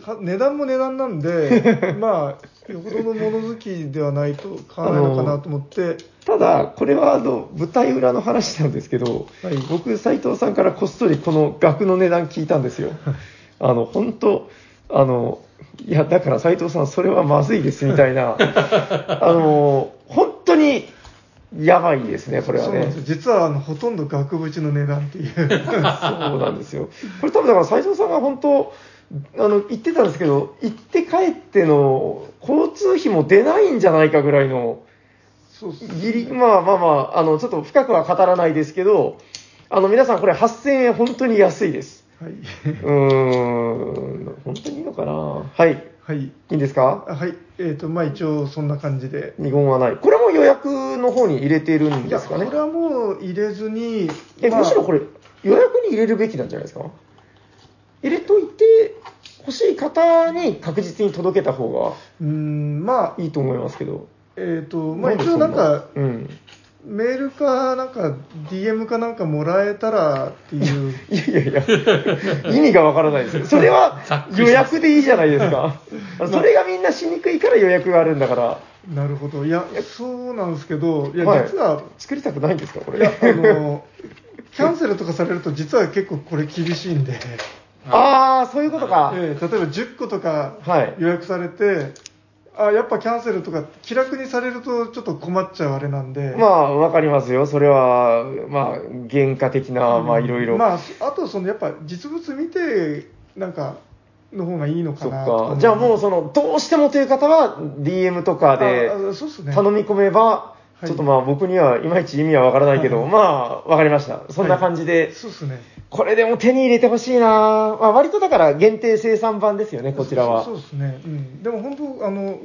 は値段も値段なんで、まあ、よほどの物好きではないと買わないのかなと思って、ただ、これはあの舞台裏の話なんですけど、はい僕、斉藤さんからこっそりこの額の値段聞いたんですよ。あの、本当あの、いや、だから斉藤さん、それはまずいですみたいな、あの、本当にやばいですね、これはね実はあのほとんど額縁の値段っていう。そうなんですよ。これ多分だから斉藤さんが本当、あの、言ってたんですけど、行って帰っての交通費も出ないんじゃないかぐらいの、そうっすねギリ、まあまあまあ、あの、ちょっと深くは語らないですけど、あの、皆さんこれ8000円本当に安いです。はい。うーん、本当にいいのかな？はい。はい。いいんですか？あはい。えっ、と、まあ一応そんな感じで。二言はない。これも予約の方に入れてるんですかね？これはもう入れずに、え、まあむしろこれ、予約に入れるべきなんじゃないですか？入れといて、欲しい方に確実に届けた方うーん、まあ、がいいと思いますけど。えっ、と、まあで一応なんか、うん。メールか、なんか、DM かなんかもらえたらっていう。いやいやいや、意味がわからないですよ。それは予約でいいじゃないですか。それがみんなしにくいから予約があるんだから、なるほど。いや、そうなんですけど、いや、はい実は、作りたくないんですか、これ。いや、あの、キャンセルとかされると、実は結構これ厳しいんで、ああ、そういうことか。ええ例えば10個とかはい予約されて、あやっぱキャンセルとか気楽にされるとちょっと困っちゃうあれなんで、まあ、わかりますよ。それは、まあ、原価的な、まあ、いろいろ。まあ、あとそのやっぱ実物見てなんかの方がいいのかそっなとか。じゃあもう、その、どうしてもという方は、DM とかで頼み込めば、いちょっとまあ僕にはいまいち意味はわからないけど、はい。まあ、わかりました。そんな感じで、そうっすね。これでも手に入れてほしいな。まあ割とだから限定生産版ですよね、こちらは。そう。ですね、うん、でも本当あの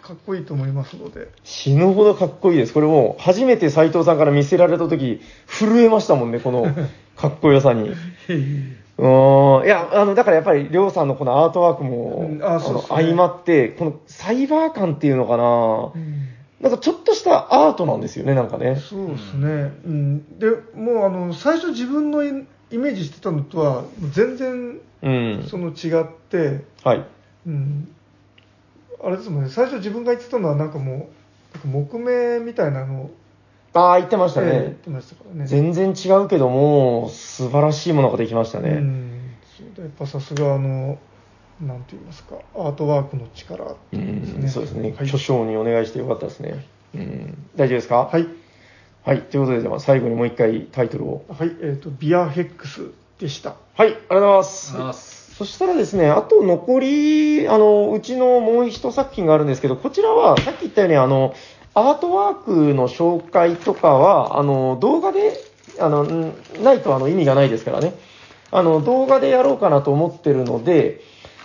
かっこいいと思いますので。死ぬほどかっこいいです。これもう、初めて斉藤さんから見せられた時、震えましたもんね、この かっこよさに。うーん。いや、あの、だからやっぱり、りょうさんのこのアートワークも、うん。あそうの相まって、このサイバー感っていうのかな、うんなんかちょっとしたアートなんですよね、なんかね。そうですね、うん、でもうあの最初自分のイイメージしてたのとは全然うん。その違って、はい。うん、あれですもんね最初自分が言ってたのはなんかもう木目みたいなのをああ、言ってましたええ言っね。てましたからね全然違うけども、素晴らしいものができましたうね。ん、そうだやっぱさすがあのなんて言いますかアートワークの力うですん、ねそうですね。はい巨匠にお願いしてよかったですね。うん。大丈夫ですか？はい、はい。ということで、じゃあ最後にもう一回タイトルを。はいえー、とビアヘックスでしたはい、ありがとうございます。あすそしたらですね、あと残り、あの、うちのもう一作品があるんですけど、こちらは、さっき言ったように、あの、アートワークの紹介とかは、あの、動画で、あの、んないとあの意味がないですからね。あの、動画でやろうかなと思ってるので、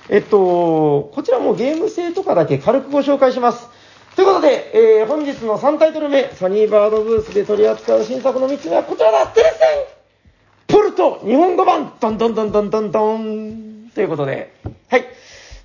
えっと、こちらもゲーム性とかだけ軽くご紹介します。ということで、えー本日の3タイトル目、ソニーバードブースで取り扱う新作の3つ目はこちらだテレセンポルト日本語版ドンドンドンドンドンドンということで、はい。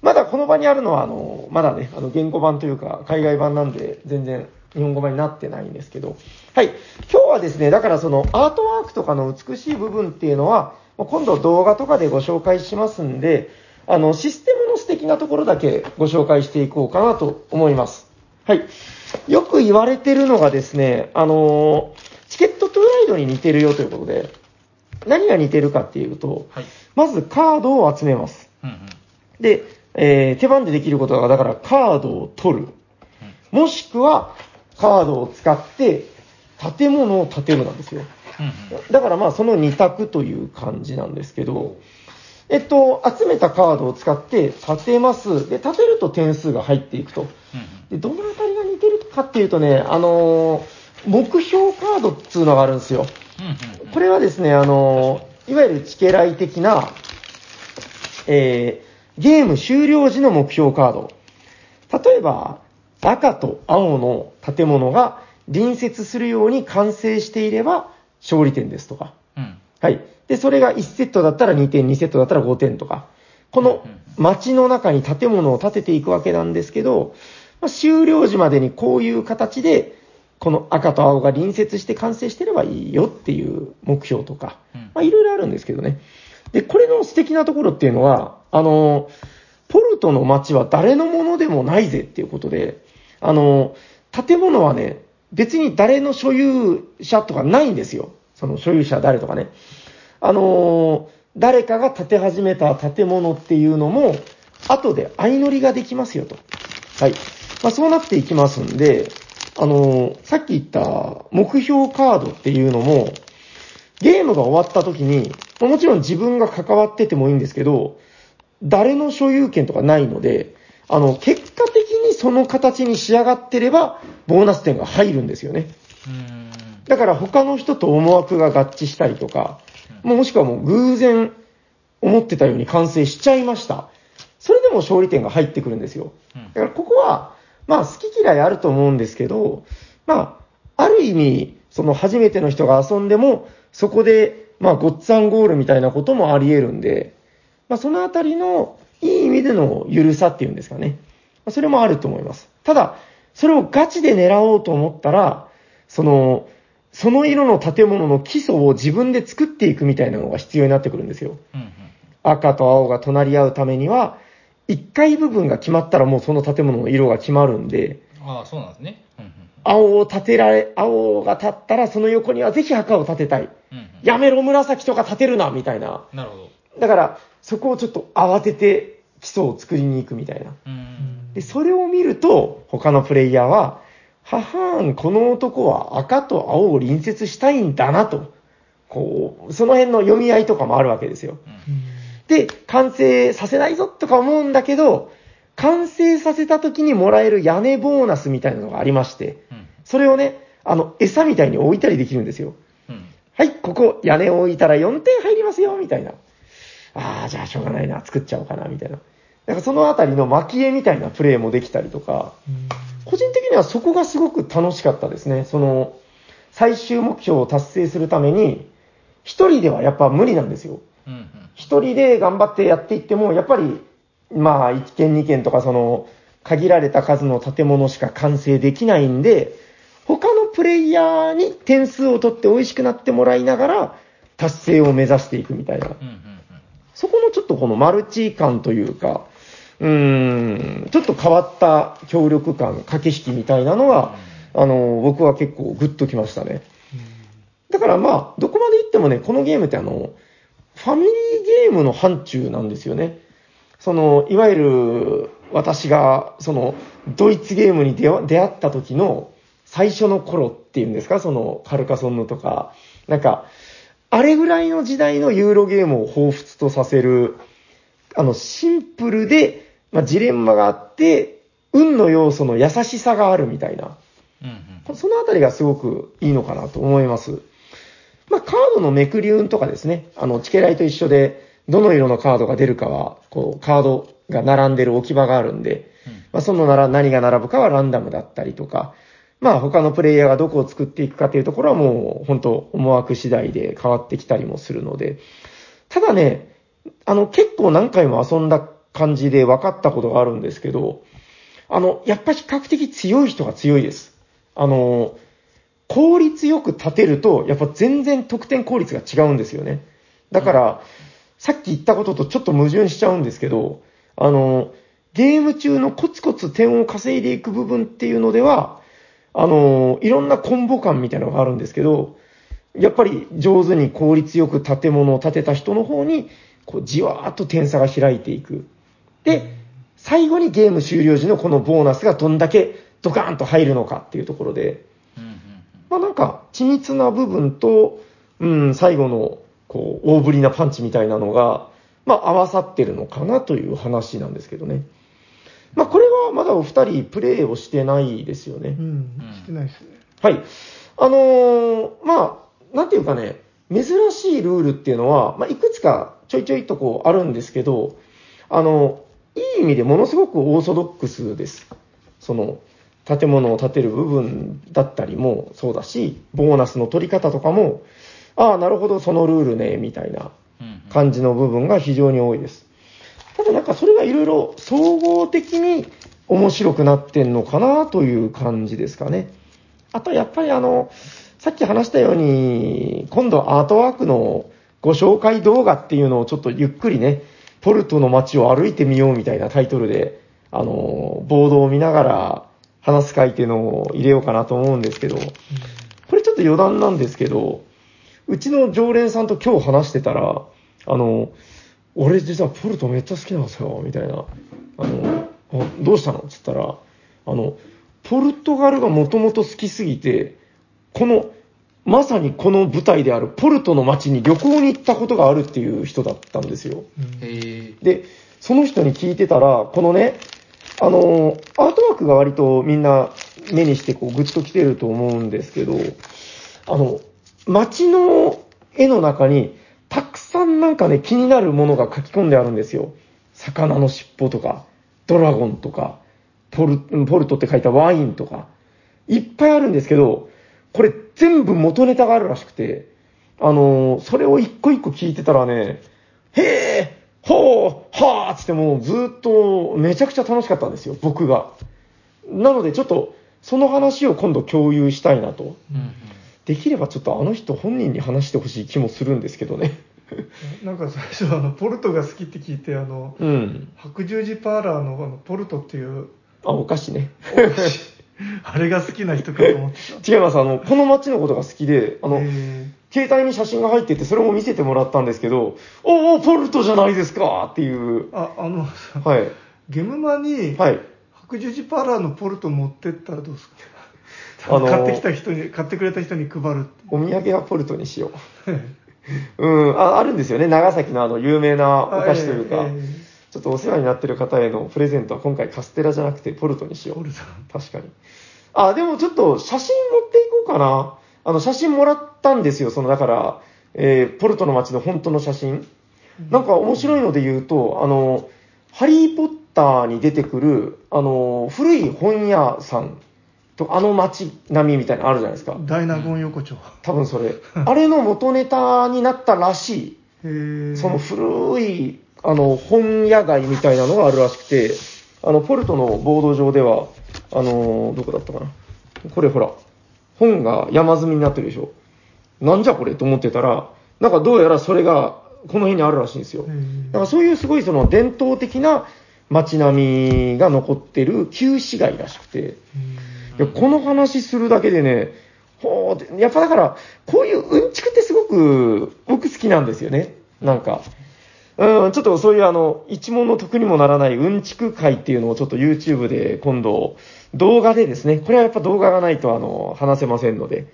まだこの場にあるのは、あの、まだね、あの、言語版というか、海外版なんで、全然日本語版になってないんですけど、はい。今日はですね、だからそのアートワークとかの美しい部分っていうのは、今度動画とかでご紹介しますんで、あの、システムの素敵なところだけご紹介していこうかなと思います。はい。よく言われてるのがですね、あのチケットトゥーライドに似てるよということで、何が似てるかっていうと、はい。まずカードを集めます。うんうん。で、えー手番でできることが、だからカードを取る。もしくは、カードを使って、建物を建てるなんですよ。うんだからまあその2択という感じなんですけど、えっと、集めたカードを使って建てます。で、建てると点数が入っていくと。うんで、どのあたりが似てるかっていうとね、あのー目標カードっつうのがあるんですよ。これはですね、あのーいわゆるチケライ的な、えーゲーム終了時の目標カード。例えば、赤と青の建物が隣接するように完成していれば勝利点ですとか。うんはい。で、それが1セットだったら2点、2セットだったら5点とか。この街の中に建物を建てていくわけなんですけど、まあ、終了時までにこういう形で、この赤と青が隣接して完成してればいいよっていう目標とか、うんまあいろいろあるんですけどね。で、これの素敵なところっていうのは、あの、ポルトの街は誰のものでもないぜっていうことで、あの、建物はね、別に誰の所有者とかないんですよ。その所有者誰とかね。あの誰かが建て始めた建物っていうのも、後で相乗りができますよと。はい。まあ、そうなっていきますんで、あのさっき言った目標カードっていうのも、ゲームが終わった時に、もちろん自分が関わっててもいいんですけど、誰の所有権とかないので、あの、結果的にその形に仕上がってれば、ボーナス点が入るんですよね。うんだから他の人と思惑が合致したりとか、もしくはもう偶然思ってたように完成しちゃいました。それでも勝利点が入ってくるんですよ。うんだからここは、まあ好き嫌いあると思うんですけど、まあ、ある意味、その初めての人が遊んでも、そこで、まあ、ごっつぁんゴールみたいなこともあり得るんで、まあ、そのあたりの、いい意味での緩さっていうんですかね。まあそれもあると思います。ただ、それをガチで狙おうと思ったら、その、その色の建物の基礎を自分で作っていくみたいなのが必要になってくるんですよ。うんうん赤と青が隣り合うためには、1階部分が決まったらもうその建物の色が決まるんで、ああ、そうなんですね。うんうん青を建てられ、青が建ったらその横にはぜひ赤を建てたい。うんうんやめろ紫とか建てるな、みたいな。なるほど。だから、そこをちょっと慌てて基礎を作りに行くみたいな。うんで、それを見ると、他のプレイヤーは、ははーん、この男は赤と青を隣接したいんだなと。こう、その辺の読み合いとかもあるわけですよ。で、完成させないぞとか思うんだけど、完成させた時にもらえる屋根ボーナスみたいなのがありまして、うんそれをね、あの、餌みたいに置いたりできるんですよ。うんはい、ここ屋根を置いたら4点入りますよ、みたいな。ああ、じゃあしょうがないな、作っちゃおうかな、みたいな。なんかそのあたりの蒔絵みたいなプレイもできたりとか、個人的にはそこがすごく楽しかったですね。その、最終目標を達成するために、一人ではやっぱ無理なんですよ。うんうん一人で頑張ってやっていっても、やっぱり、まあ、1軒2軒とか、その、限られた数の建物しか完成できないんで、他のプレイヤーに点数を取って美味しくなってもらいながら、達成を目指していくみたいな。うんうんそこのちょっとこのマルチ感というか、うーん、ちょっと変わった協力感、駆け引きみたいなのが、あの、僕は結構グッときましたね。だからまあ、どこまで行ってもね、このゲームってあの、ファミリーゲームの範疇なんですよね。その、いわゆる、私が、その、ドイツゲームに出会出会った時の最初の頃っていうんですか、その、カルカソンヌとか、なんか、あれぐらいの時代のユーロゲームを彷彿とさせる、あの、シンプルで、まあ、ジレンマがあって、運の要素の優しさがあるみたいな。うんうんそのあたりがすごくいいのかなと思います。まあ、カードのめくり運とかですね、あの、チケライと一緒で、どの色のカードが出るかは、こう、カードが並んでる置き場があるんで、まあ、そのなら何が並ぶかはランダムだったりとか、まあ、他のプレイヤーがどこを作っていくかというところはもう、本当思惑次第で変わってきたりもするので、ただね、あの、結構何回も遊んだ感じで分かったことがあるんですけど、あの、やっぱ比較的強い人が強いです。あの、効率よく立てると、やっぱ全然得点効率が違うんですよね。だから、さっき言ったこととちょっと矛盾しちゃうんですけど、あの、ゲーム中のコツコツ点を稼いでいく部分っていうのでは、あの、いろんなコンボ感みたいなのがあるんですけど、やっぱり上手に効率よく建物を建てた人の方に、こうじわーっと点差が開いていく。で、最後にゲーム終了時のこのボーナスがどんだけドカーンと入るのかっていうところで、まあなんか、緻密な部分と、うん、最後の、こう、大振りなパンチみたいなのが、まあ合わさってるのかなという話なんですけどね。まあこれはまだお二人プレイをしてないですよね。うん、してないですね。はい。あのーまあ、なんていうかね、珍しいルールっていうのは、まあ、いくつかちょいちょいとこうあるんですけど、あの、いい意味でものすごくオーソドックスです。その、建物を建てる部分だったりもそうだし、ボーナスの取り方とかも、ああ、なるほど、そのルールね、みたいな感じの部分が非常に多いです。ただなんかそれがいろいろ総合的に面白くなってんのかなという感じですかね。あとやっぱりあの、さっき話したように、今度アートワークのご紹介動画っていうのをちょっとゆっくりね、ポルトの街を歩いてみようみたいなタイトルで、あの、ボードを見ながら話す会っていうのを入れようかなと思うんですけど、これちょっと余談なんですけど、うちの常連さんと今日話してたら、あの、俺実はポルトめっちゃ好きなんですよ、みたいな。あの、あどうしたの？って言ったら、あの、ポルトガルがもともと好きすぎて、この、まさにこの舞台であるポルトの街に旅行に行ったことがあるっていう人だったんですよ。で、その人に聞いてたら、このね、あの、アートワークが割とみんな目にしてこうグッと来てると思うんですけど、あの、街の絵の中にたくさんなんかね、気になるものが書き込んであるんですよ。魚の尻尾とか、ドラゴンとか、ポルポルトって書いたワインとか、いっぱいあるんですけど、これ全部元ネタがあるらしくて、あのーそれを一個一個聞いてたらね、へえ、ほう、はあつってもうずっとめちゃくちゃ楽しかったんですよ、僕が。なのでちょっと、その話を今度共有したいなと。うんうんできればちょっとあの人本人に話してほしい気もするんですけどね。なんか最初あのポルトが好きって聞いてあのうん。白十字パーラーのあのポルトっていうあ、お菓子ね。あれが好きな人かと思ってた違います。あの、この街のことが好きで、あの、え携帯に写真が入ってて、それも見せてもらったんですけど、おお、ポルトじゃないですかっていう。ーああのはい。ゲムマにはい。白十字パーラーのポルト持ってったらどうですか、あのー買ってきた人に買ってくれた人に配るお土産はポルトにしよう。うん、あ、あるんですよね。長崎のあの、有名なお菓子というか、ええちょっとお世話になってる方へのプレゼントは今回カステラじゃなくてポルトにしよう。ポルト確かに。あ、でもちょっと写真持っていこうかな。あの、写真もらったんですよ。その、だから、えーポルトの街の本当の写真。なんか面白いので言うと、あの、ハリー・ポッターに出てくる、あの、古い本屋さんと、あの街並みみたいなのあるじゃないですか。大納言横丁多分それ。あれの元ネタになったらしい。その古い、あの、本屋街みたいなのがあるらしくて、あの、ポルトのボード上では、あの、どこだったかな。これほら、本が山積みになってるでしょ。なんじゃこれと思ってたら、なんかどうやらそれが、この辺にあるらしいんですよ。だからそういうすごいその伝統的な街並みが残ってる旧市街らしくて、いやこの話するだけでね、ほやっぱだから、こういううんちくってすごく僕好きなんですよね。なんか。うん、ちょっとそういうあの、一問の得にもならないうんちく会っていうのをちょっと YouTube で今度、動画でですね、これはやっぱ動画がないとあの、話せませんので。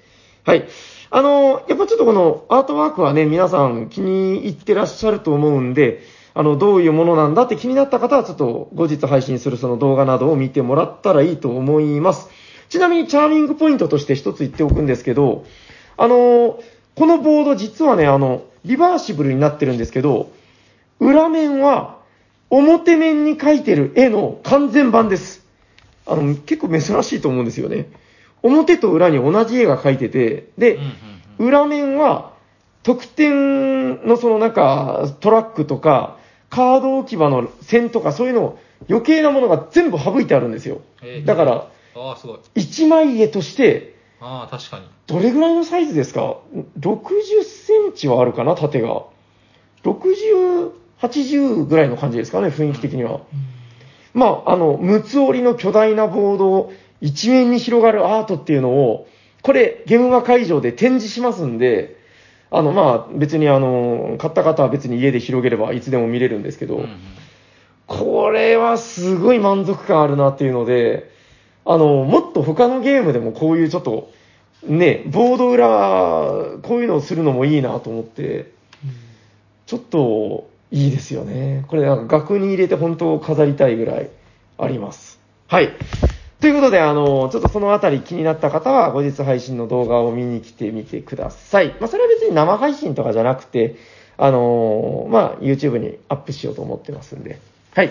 はい。あの、やっぱちょっとこのアートワークはね、皆さん気に入ってらっしゃると思うんで、あの、どういうものなんだって気になった方はちょっと後日配信するその動画などを見てもらったらいいと思います。ちなみにチャーミングポイントとして一つ言っておくんですけど、あの、このボード実はね、あの、リバーシブルになってるんですけど、裏面は表面に描いてる絵の完全版です。あの、結構珍しいと思うんですよね。表と裏に同じ絵が描いてて、で、うんうんうん裏面は特典のそのなんかトラックとかカード置き場の線とかそういうの余計なものが全部省いてあるんですよだからああ、すごい。一枚絵としてああ、確かに。どれぐらいのサイズですか ?60 センチはあるかな縦が。60、80ぐらいの感じですかね雰囲気的には。まあ、あの、六つ折りの巨大なボードを一面に広がるアートっていうのを、これ、ゲームマ会場で展示しますんで、あの、まあ、別にあの、買った方は別に家で広げればいつでも見れるんですけど、うんうん。これはすごい満足感あるなっていうので、ああの、もっと他のゲームでもこういうちょっと、ね、ボード裏、こういうのをするのもいいなと思って、ちょっといいですよね。これなんか額に入れて本当飾りたいぐらいあります。はい。ということで、あの、ちょっとそのあたり気になった方は後日配信の動画を見に来てみてください。まあ、それは別に生配信とかじゃなくて、あのまあ、YouTube にアップしようと思ってますんで。はい。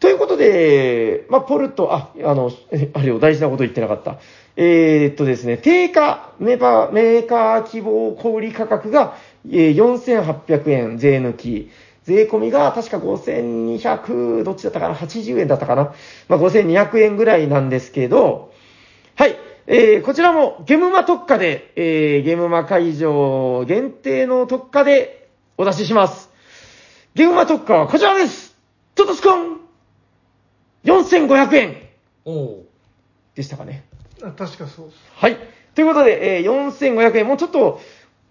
ということで、まあ、ポルト、あ、あの、あれを大事なこと言ってなかった。えーっとですね、定価メーカー、メーカー希望小売価格が、4800円税抜き。税込みが確か5200、どっちだったかな ?80 円だったかな？まあ、5200円ぐらいなんですけど、はい。えー、こちらもゲームマ特価で、えー、ゲームマ会場限定の特価でお出しします。ゲームマ特価はこちらですトトスコン !4500 円おおでしたかね。あ確かそうです。はい。ということで、えー4500円、もうちょっと、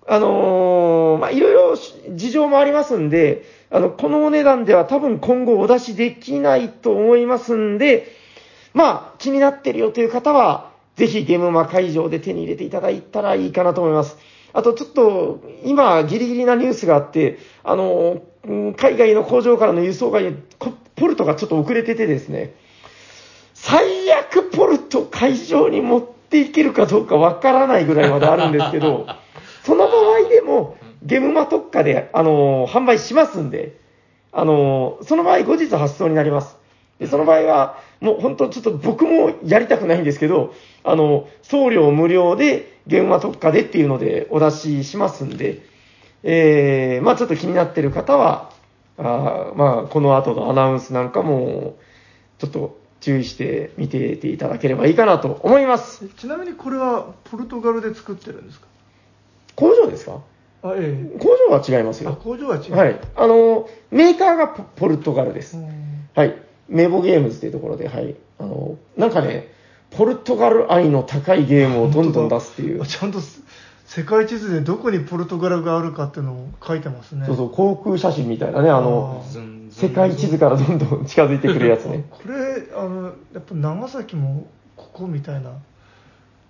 あのーまあ、いろいろ事情もありますんで、あの、このお値段では多分今後お出しできないと思いますんで、まあ、気になってるよという方は、ぜひゲームマ会場で手に入れていただいたらいいかなと思います。あと、ちょっと、今、ギリギリなニュースがあって、あの、海外の工場からの輸送が、ポルトがちょっと遅れててですね、最悪ポルト会場に持っていけるかどうかわからないぐらいまであるんですけど、その場合でも、ゲームマ特価で、あの、販売しますんで、あの、その場合後日発送になります。で、その場合は、もう本当ちょっと僕もやりたくないんですけど、あの、送料無料で、ゲームマ特価でっていうのでお出ししますんで、えー、まあちょっと気になってる方は、あーまあこの後のアナウンスなんかも、ちょっと注意して見ていていただければいいかなと思います。えちなみにこれはポルトガルで作ってるんですか？工場ですか？あ、ええ工場は違いますあ、よ。工場は違う。はい。あの、メーカーがポポルトガルですう。んはい。メボゲームズっていうところで、はい。あの、なんかね、ポルトガル愛の高いゲームをどんどん出すっていうあ。ちゃんとす世界地図でどこにポルトガルがあるかっていうのを書いてますね。そうそう、航空写真みたいなね、あの、ずんずん世界地図からどんどん近づいてくるやつね。これ、あの、やっぱ長崎もここみたいな。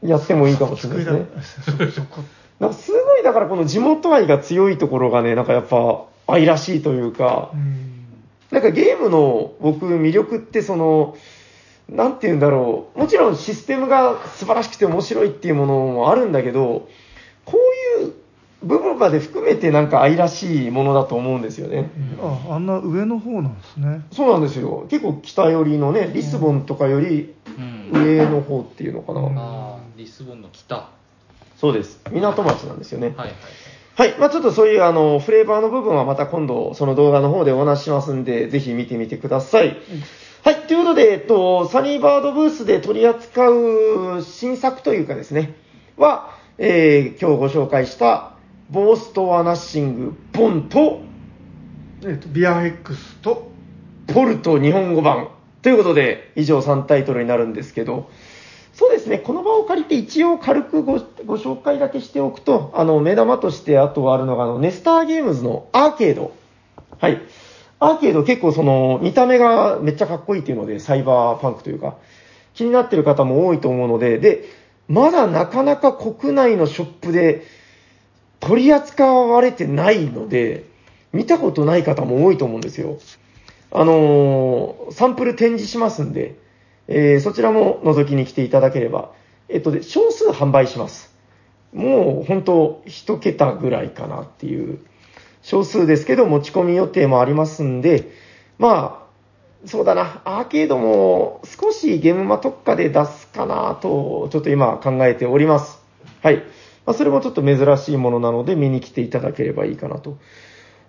やってもいいかもしれないですね。そこ。なんかすごい、だからこの地元愛が強いところがね、なんかやっぱ愛らしいというかう、ん。なんかゲームの僕魅力ってその、なんて言うんだろう。もちろんシステムが素晴らしくて面白いっていうものもあるんだけど、こういう部分まで含めてなんか愛らしいものだと思うんですよね。あ、あんな上の方なんですね。そうなんですよ。結構北寄りのね、リスボンとかよりうん上の方っていうのかな。うんああリスボンの北はそうです。港町なんですよね。いはいはい。まあちょっとそういうあの、フレーバーの部分はまた今度その動画の方でお話ししますんで、ぜひ見てみてください。はい。ということで、えっと、サニーバードブースで取り扱う新作というかですね、は、えー、今日ご紹介した、ボーストアナッシング、ボンと、えっと、ビアヘックスと、ポルト日本語版。ということで、以上3タイトルになるんですけど、そうですね、この場を借りて一応軽くごご紹介だけしておくと、あの、目玉としてあとはあるのが、あの、ネスターゲームズのアーケード。はい。アーケード結構その、見た目がめっちゃかっこいいっていうので、サイバーパンクというか、気になってる方も多いと思うので、で、まだなかなか国内のショップで取り扱われてないので、見たことない方も多いと思うんですよ。あのーサンプル展示しますんで、えーそちらも覗きに来ていただければ、えっとで、少数販売します。もう本当一桁ぐらいかなっていう、少数ですけど持ち込み予定もありますんで、まあ、そうだな、アーケードも少しゲームマ特価で出すかなと、ちょっと今考えております。はい。まあ、それもちょっと珍しいものなので見に来ていただければいいかなと。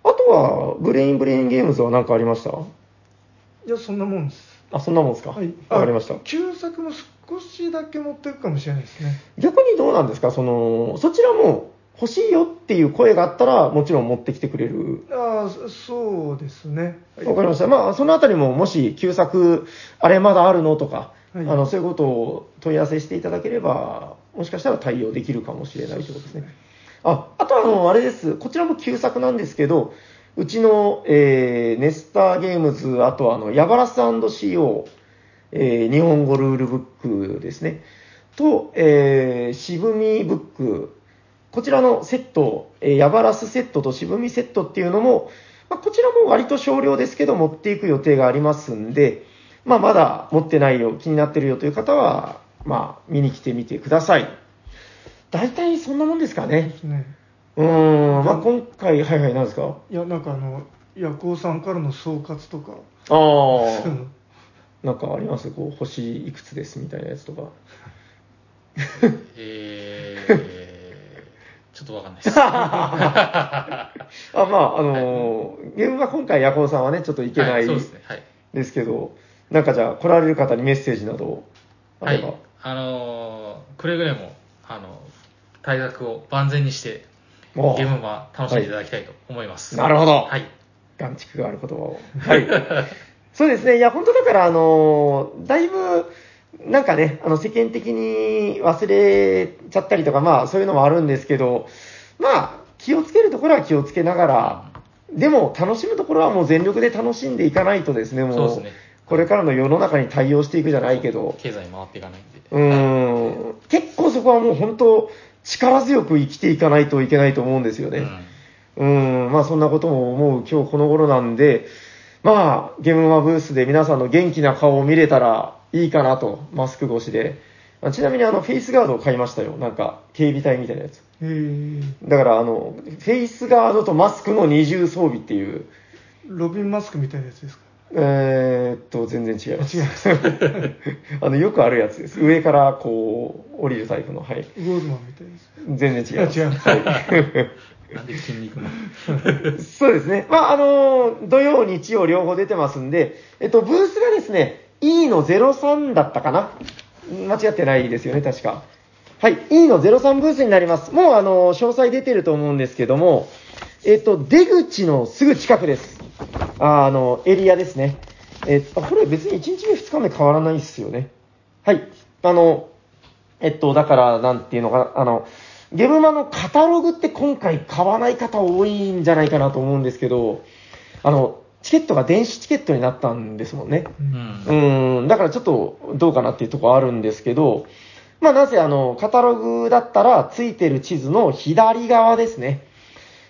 あとは、ブレインブレインゲームズは何かありました？いや、そんなもんです。あ、そんなもんですか？はい。わかりましたあ。旧作も少しだけ持っていくかもしれないですね。逆にどうなんですか？その、そちらも欲しいよっていう声があったら、もちろん持ってきてくれる。ああ、そそうですね。わかりました。まあ、そのあたりも、もし、旧作、あれまだあるのとか、はいあの、そういうことを問い合わせしていただければ、もしかしたら対応できるかもしれないということですね。あ、あとあの、あれです。こちらも旧作なんですけど、うちの、えー、ネスターゲームズ、あとあの、ヤバラス &CO、えー日本語ルールブックですね。と、えー渋みブック。こちらのセット、えーヤバラスセットと渋みセットっていうのも、まあ、こちらも割と少量ですけど、持っていく予定がありますんで、まあ、まだ持ってないよ、気になってるよという方は、まあ、見に来てみてください。大体そんなもんですか。ね。うーん、まあ、今回、はいはい、何ですか？いや、なんかあの、夜行さんからの総括とか、ああう、んなんかあります？こう、星いくつですみたいなやつとか。えー、ちょっとわかんないです。あ、まあ、あのー、ゲームは今回、ヤコウさんはね、ちょっといけなはいいそうですね。はい。ですけど、なんかじゃあ、来られる方にメッセージなどあはいれば。。あのーくれぐれも、あの、対策を万全にして、おゲームは楽しんでいただきたいと思います。なるほどはい。眼蓄がある言葉を。はい。そうですね。いや、本当だから、あのーだいぶ、なんかね、あの、世間的に忘れちゃったりとか、まあ、そういうのもあるんですけど、まあ、気をつけるところは気をつけながら、でも、楽しむところはもう全力で楽しんでいかないとですね、もう、そうですねこれからの世の中に対応していくじゃないけど、経済回っていかないんで。うーん、結構そこはもう本当、力強く生きていかないといけないと思うんですよね。うんうん、まあそんなことも思う今日この頃なんで、まあゲームマブースで皆さんの元気な顔を見れたらいいかなと、マスク越しで。あちなみにあのフェイスガードを買いましたよ。なんか警備隊みたいなやつ。えー、だからあの、フェイスガードとマスクの二重装備っていう、ロビンマスクみたいなやつですか？えーっと、全然違います。違います。あの、よくあるやつです。上からこう、降りるタイプの。はい。ウォーズマンみたいです。全然違います。あ違いますはい。なんで筋肉の。そうですね。まあ、あの土曜、日曜両方出てますんで、えっと、ブースがですね、E の03だったかな間違ってないですよね、確か。はい、E の03ブースになります。もう、あの詳細出てると思うんですけども、えっと、出口のすぐ近くです。ああの、エリアですね。えっと、これ別に1日目、2日目変わらないですよね。はい。あの、えっと、だから、なんていうのかな、あの、ゲームマのカタログって今回買わない方多いんじゃないかなと思うんですけど、あの、チケットが電子チケットになったんですもんね。うんう。ーん、だからちょっとどうかなっていうところあるんですけど、まあなぜあの、カタログだったらついてる地図の左側ですね。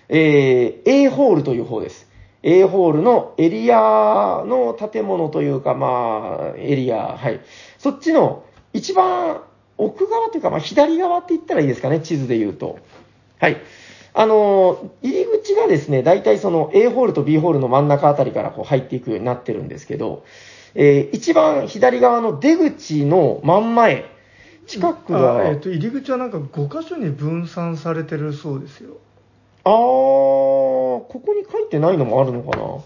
えー、A ホールという方です。A ホールのエリアの建物というか、まあ、エリア、はい。そっちの一番奥側というか、まあ左側って言ったらいいですかね、地図で言うと。はい。あの、入り口がですね、大体その A ホールと B ホールの真ん中あたりからこう入っていくようになってるんですけど、えー一番左側の出口の真ん前、近くあが、えっ、と、入り口はなんか5箇所に分散されてるそうですよ。あー、ここに書いてないのもあるのかな？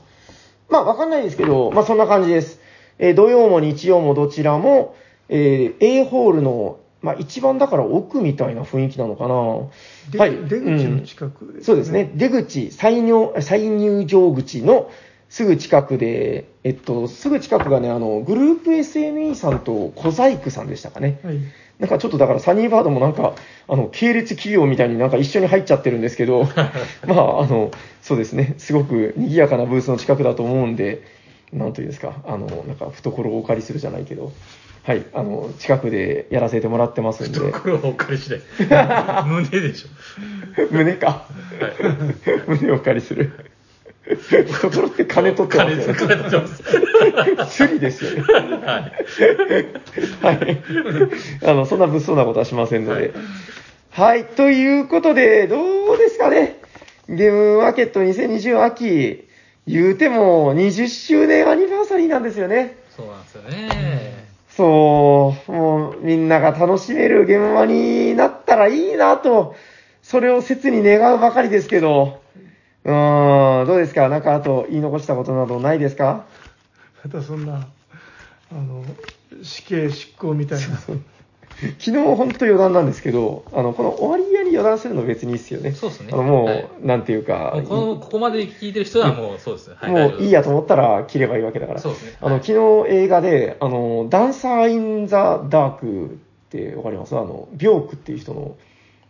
まあ、わかんないですけど、まあ、そんな感じです。えー土曜も日曜もどちらも、えー A ホールの、まあ、一番だから奥みたいな雰囲気なのかなではい。出口の近くです、ねそうですね。。出口、再入、再入場口のすぐ近くで、えっと、すぐ近くがね、あの、グループ SNE さんと小細工さんでしたかね。はい。なんかちょっとだからサニーバードもなんか、あの、系列企業みたいになんか一緒に入っちゃってるんですけど、まあ、あの、そうですね、すごく賑やかなブースの近くだと思うんで、なんというんですか、あの、なんか懐をお借りするじゃないけど、はい、あの、近くでやらせてもらってますんで、懐をお借りしない。胸でしょ。胸か。胸をお借りする。懐って金取ってます。金金取ってます。スリですよね。はい。あの、そんな物騒なことはしませんので。はい。ということで、どうですかね。ゲームマーケット2020秋、言うても20周年アニバーサリーなんですよね。そうなんですよね。そう、もうみんなが楽しめるゲームマになったらいいなと、それを切に願うばかりですけど、うーん、どうですか？なんかあと言い残したことなどないですか？またそんな、あの、死刑執行みたいな。昨日本当余談なんですけど、あの、この終わりやに余談するの別にいいっすよね。そうっすねあの、もう、はいなんていうかもう、このここまで聞いてる人はもうそうですね。はいもういいやと思ったら切ればいいわけだから。そうですねあの、はい昨日映画で、あの、ダンサー・イン・ザ・ダークってわかります？あの、ビョークっていう人の。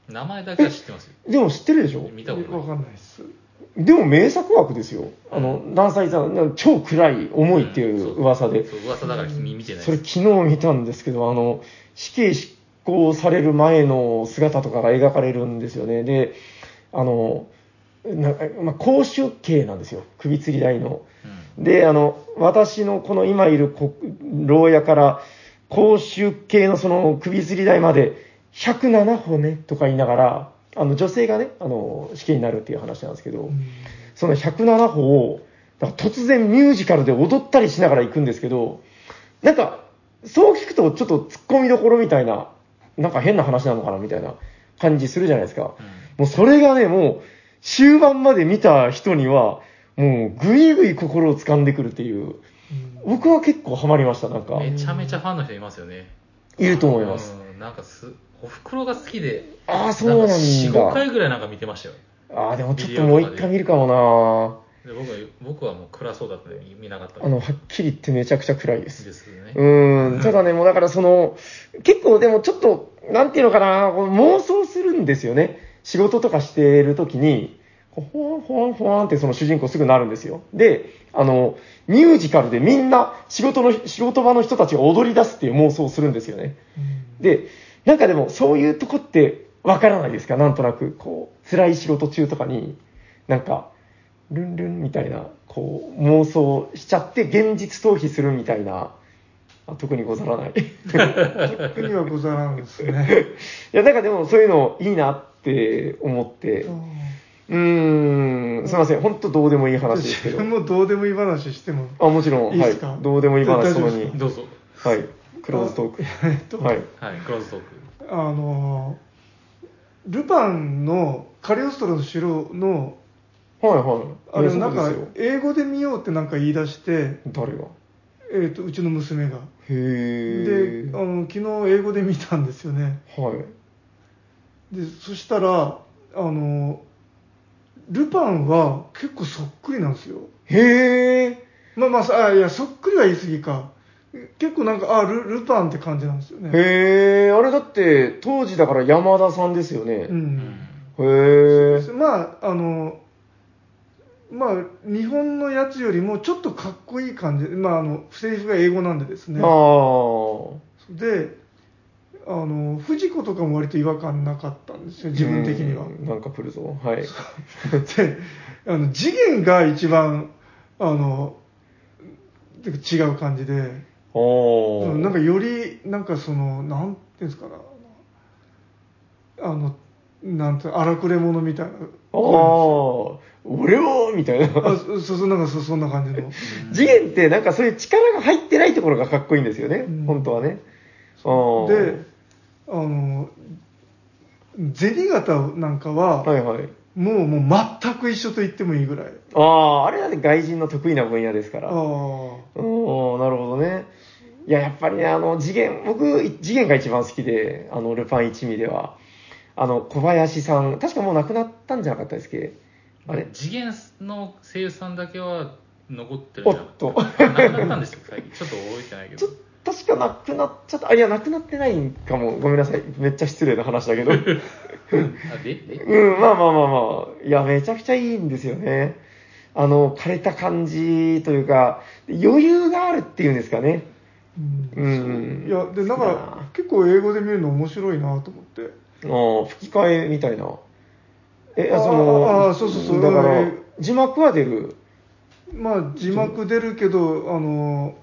名前だけは知ってますよ。でも知ってるでしょ？見たことないわかんないっす。でも名作枠ですよ。あの、何歳さん、超暗い、重いっていう噂で。そう、噂だから君見てないそれ昨日見たんですけど、あの、死刑執行される前の姿とかが描かれるんですよね。で、あの、なまあ、公衆刑なんですよ。首吊り台の。うん。で、あの、私のこの今いるこ牢屋から、公衆系のその首吊り台まで107歩ねとか言いながら、あの女性がね、あの、死刑になるっていう話なんですけど、その107歩を、だから突然ミュージカルで踊ったりしながら行くんですけど、なんか、そう聞くとちょっと突っ込みどころみたいな、なんか変な話なのかなみたいな感じするじゃないですか。もうそれがね、もう終盤まで見た人には、もうぐいぐい心を掴んでくるっていう、僕は結構ハマりました、なんか。めちゃめちゃファンの人いますよね。いると思います。うん。なんかす、お袋が好きで、ああ、そうなんだ。4、5回ぐらいなんか見てましたよ。ああ、でもちょっともう一回見るかもで僕は僕はもう暗そうだったんで見なかったなあの、はっきり言ってめちゃくちゃ暗いです。ですけどね。うーん、ただね、もうだからその、結構でもちょっと、なんていうのかな、妄想するんですよね。仕事とかしてるときに、ほわんほわんほわんってその主人公すぐなるんですよ。で、あの、ミュージカルでみんな仕事の、仕事場の人たちが踊り出すっていう妄想をするんですよね。で、なんかでもそういうとこってわからないですか？なんとなく、こう、辛い仕事中とかに、なんか、ルンルンみたいな、こう、妄想しちゃって現実逃避するみたいな、あ特にござらない。い特にはござらんですね。や、なんかでもそういうのいいなって思って、うーん、すいません、本当どうでもいい話ですけど自。分もどうでもいい話しても。あ、もちろん、はいいいですか？どうでもいい話、大そのに。どうぞ。はい。クローズトーク。えっと、はい。はい、クローズトーク。あの、ルパンのカリオストロの城の、はいはい。あれなんか英語で見ようってなんか言い出して、誰が？えっとうちの娘が。へー。であの、昨日英語で見たんですよね。はい。で、そしたら、あの、ルパンは結構そっくりなんですよ。へー。まあまあさ、あいや、そっくりは言い過ぎか。結構なんか、あ、ルルパンって感じなんですよね。へー。あれだって、当時だから山田さんですよね。う。うんん。へー。まあ、あの、まあ、日本のやつよりもちょっとかっこいい感じ。まあ、あの、セリフが英語なんでですね。あー。で、あの、藤子とかも割と違和感なかったんですよ、自分的には。うんなんか来るぞ。はい。で、あの、次元が一番、あの、違う感じで、おー。うんなんかより、なんかその、なんていうんですかな、あの、なんて、荒くれ者みたいな。あー。俺はみたいな。あそそうそう、なんかそそんな感じの。次元ってなんかそういう力が入ってないところがかっこいいんですよね。うん本当はね。で、あの、銭形なんかは、はいはい。もう、もう全く一緒と言ってもいいぐらい。ああ、あれだって外人の得意な分野ですから。ああ。おーなるほどね。いや、やっぱりね、あの、次元、僕、次元が一番好きで、あの、ルパン一味では、あの、小林さん、確かもう亡くなったんじゃなかったですっけ？あれ？次元の声優さんだけは残ってるおっじゃん。と。なくなったんですよ、最近。ちょっと覚えてないけちょど。確か亡くなっちゃった。あ、いや、亡くなってないんかも。ごめんなさい。めっちゃ失礼な話だけど。あ、で？で？うん、まあまあまあまあ。いや、めちゃくちゃいいんですよね。あの、枯れた感じというか、余裕があるっていうんですかね。うんうん。いや、で、だかいやら、結構英語で見るの面白いなと思って。あー吹き替えみたいな。え、あーその、あーそうそうそうだからえー、字幕は出る？まあ、字幕出るけど、あの、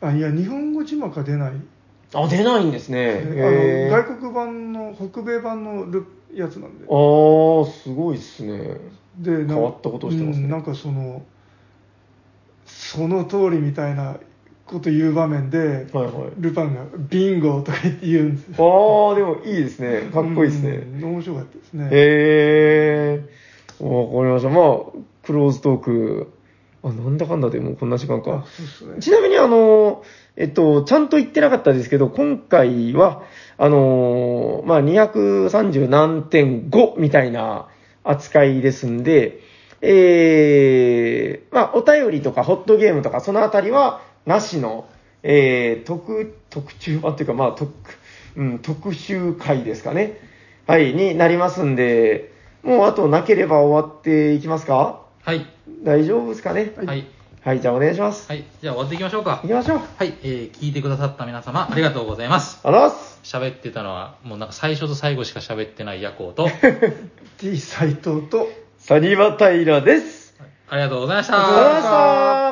あ、いや、日本語字幕は出ない。あ、出ないんですね。あの外国版の、北米版のルやつなんで。あー、すごいっすね。で、なんか変わったことをしてますねうんなんかその、その通りみたいなこと言う場面で、はいはい。ルパンがビンゴとか言って言うんですよ。あー、でもいいですね。かっこいいですね。うん面白かったですね。へえー。わかりました。まあ、クローズトーク。あ、なんだかんだでもうこんな時間あか。ね。ちなみにあの、えっと、ちゃんと言ってなかったですけど、今回は、あの、まあ、230何点5みたいな扱いですんで、えー、まあ、お便りとかホットゲームとかそのあたりはなしの、えー、特、特注版というか、まあ、特、うん、特集会ですかね。はい、になりますんで、もうあとなければ終わっていきますか？はい。大丈夫ですかね？はい。はい、じゃあお願いします。はい。じゃあ終わっていきましょうか行。きましょう。はい。えー、聞いてくださった皆様、ありがとうございます。ありがとうございます。喋ってたのは、もうなんか最初と最後しか喋ってない夜行と、T 斎藤と、サニバタイラです。ありがとうございましありがとうございまた。した。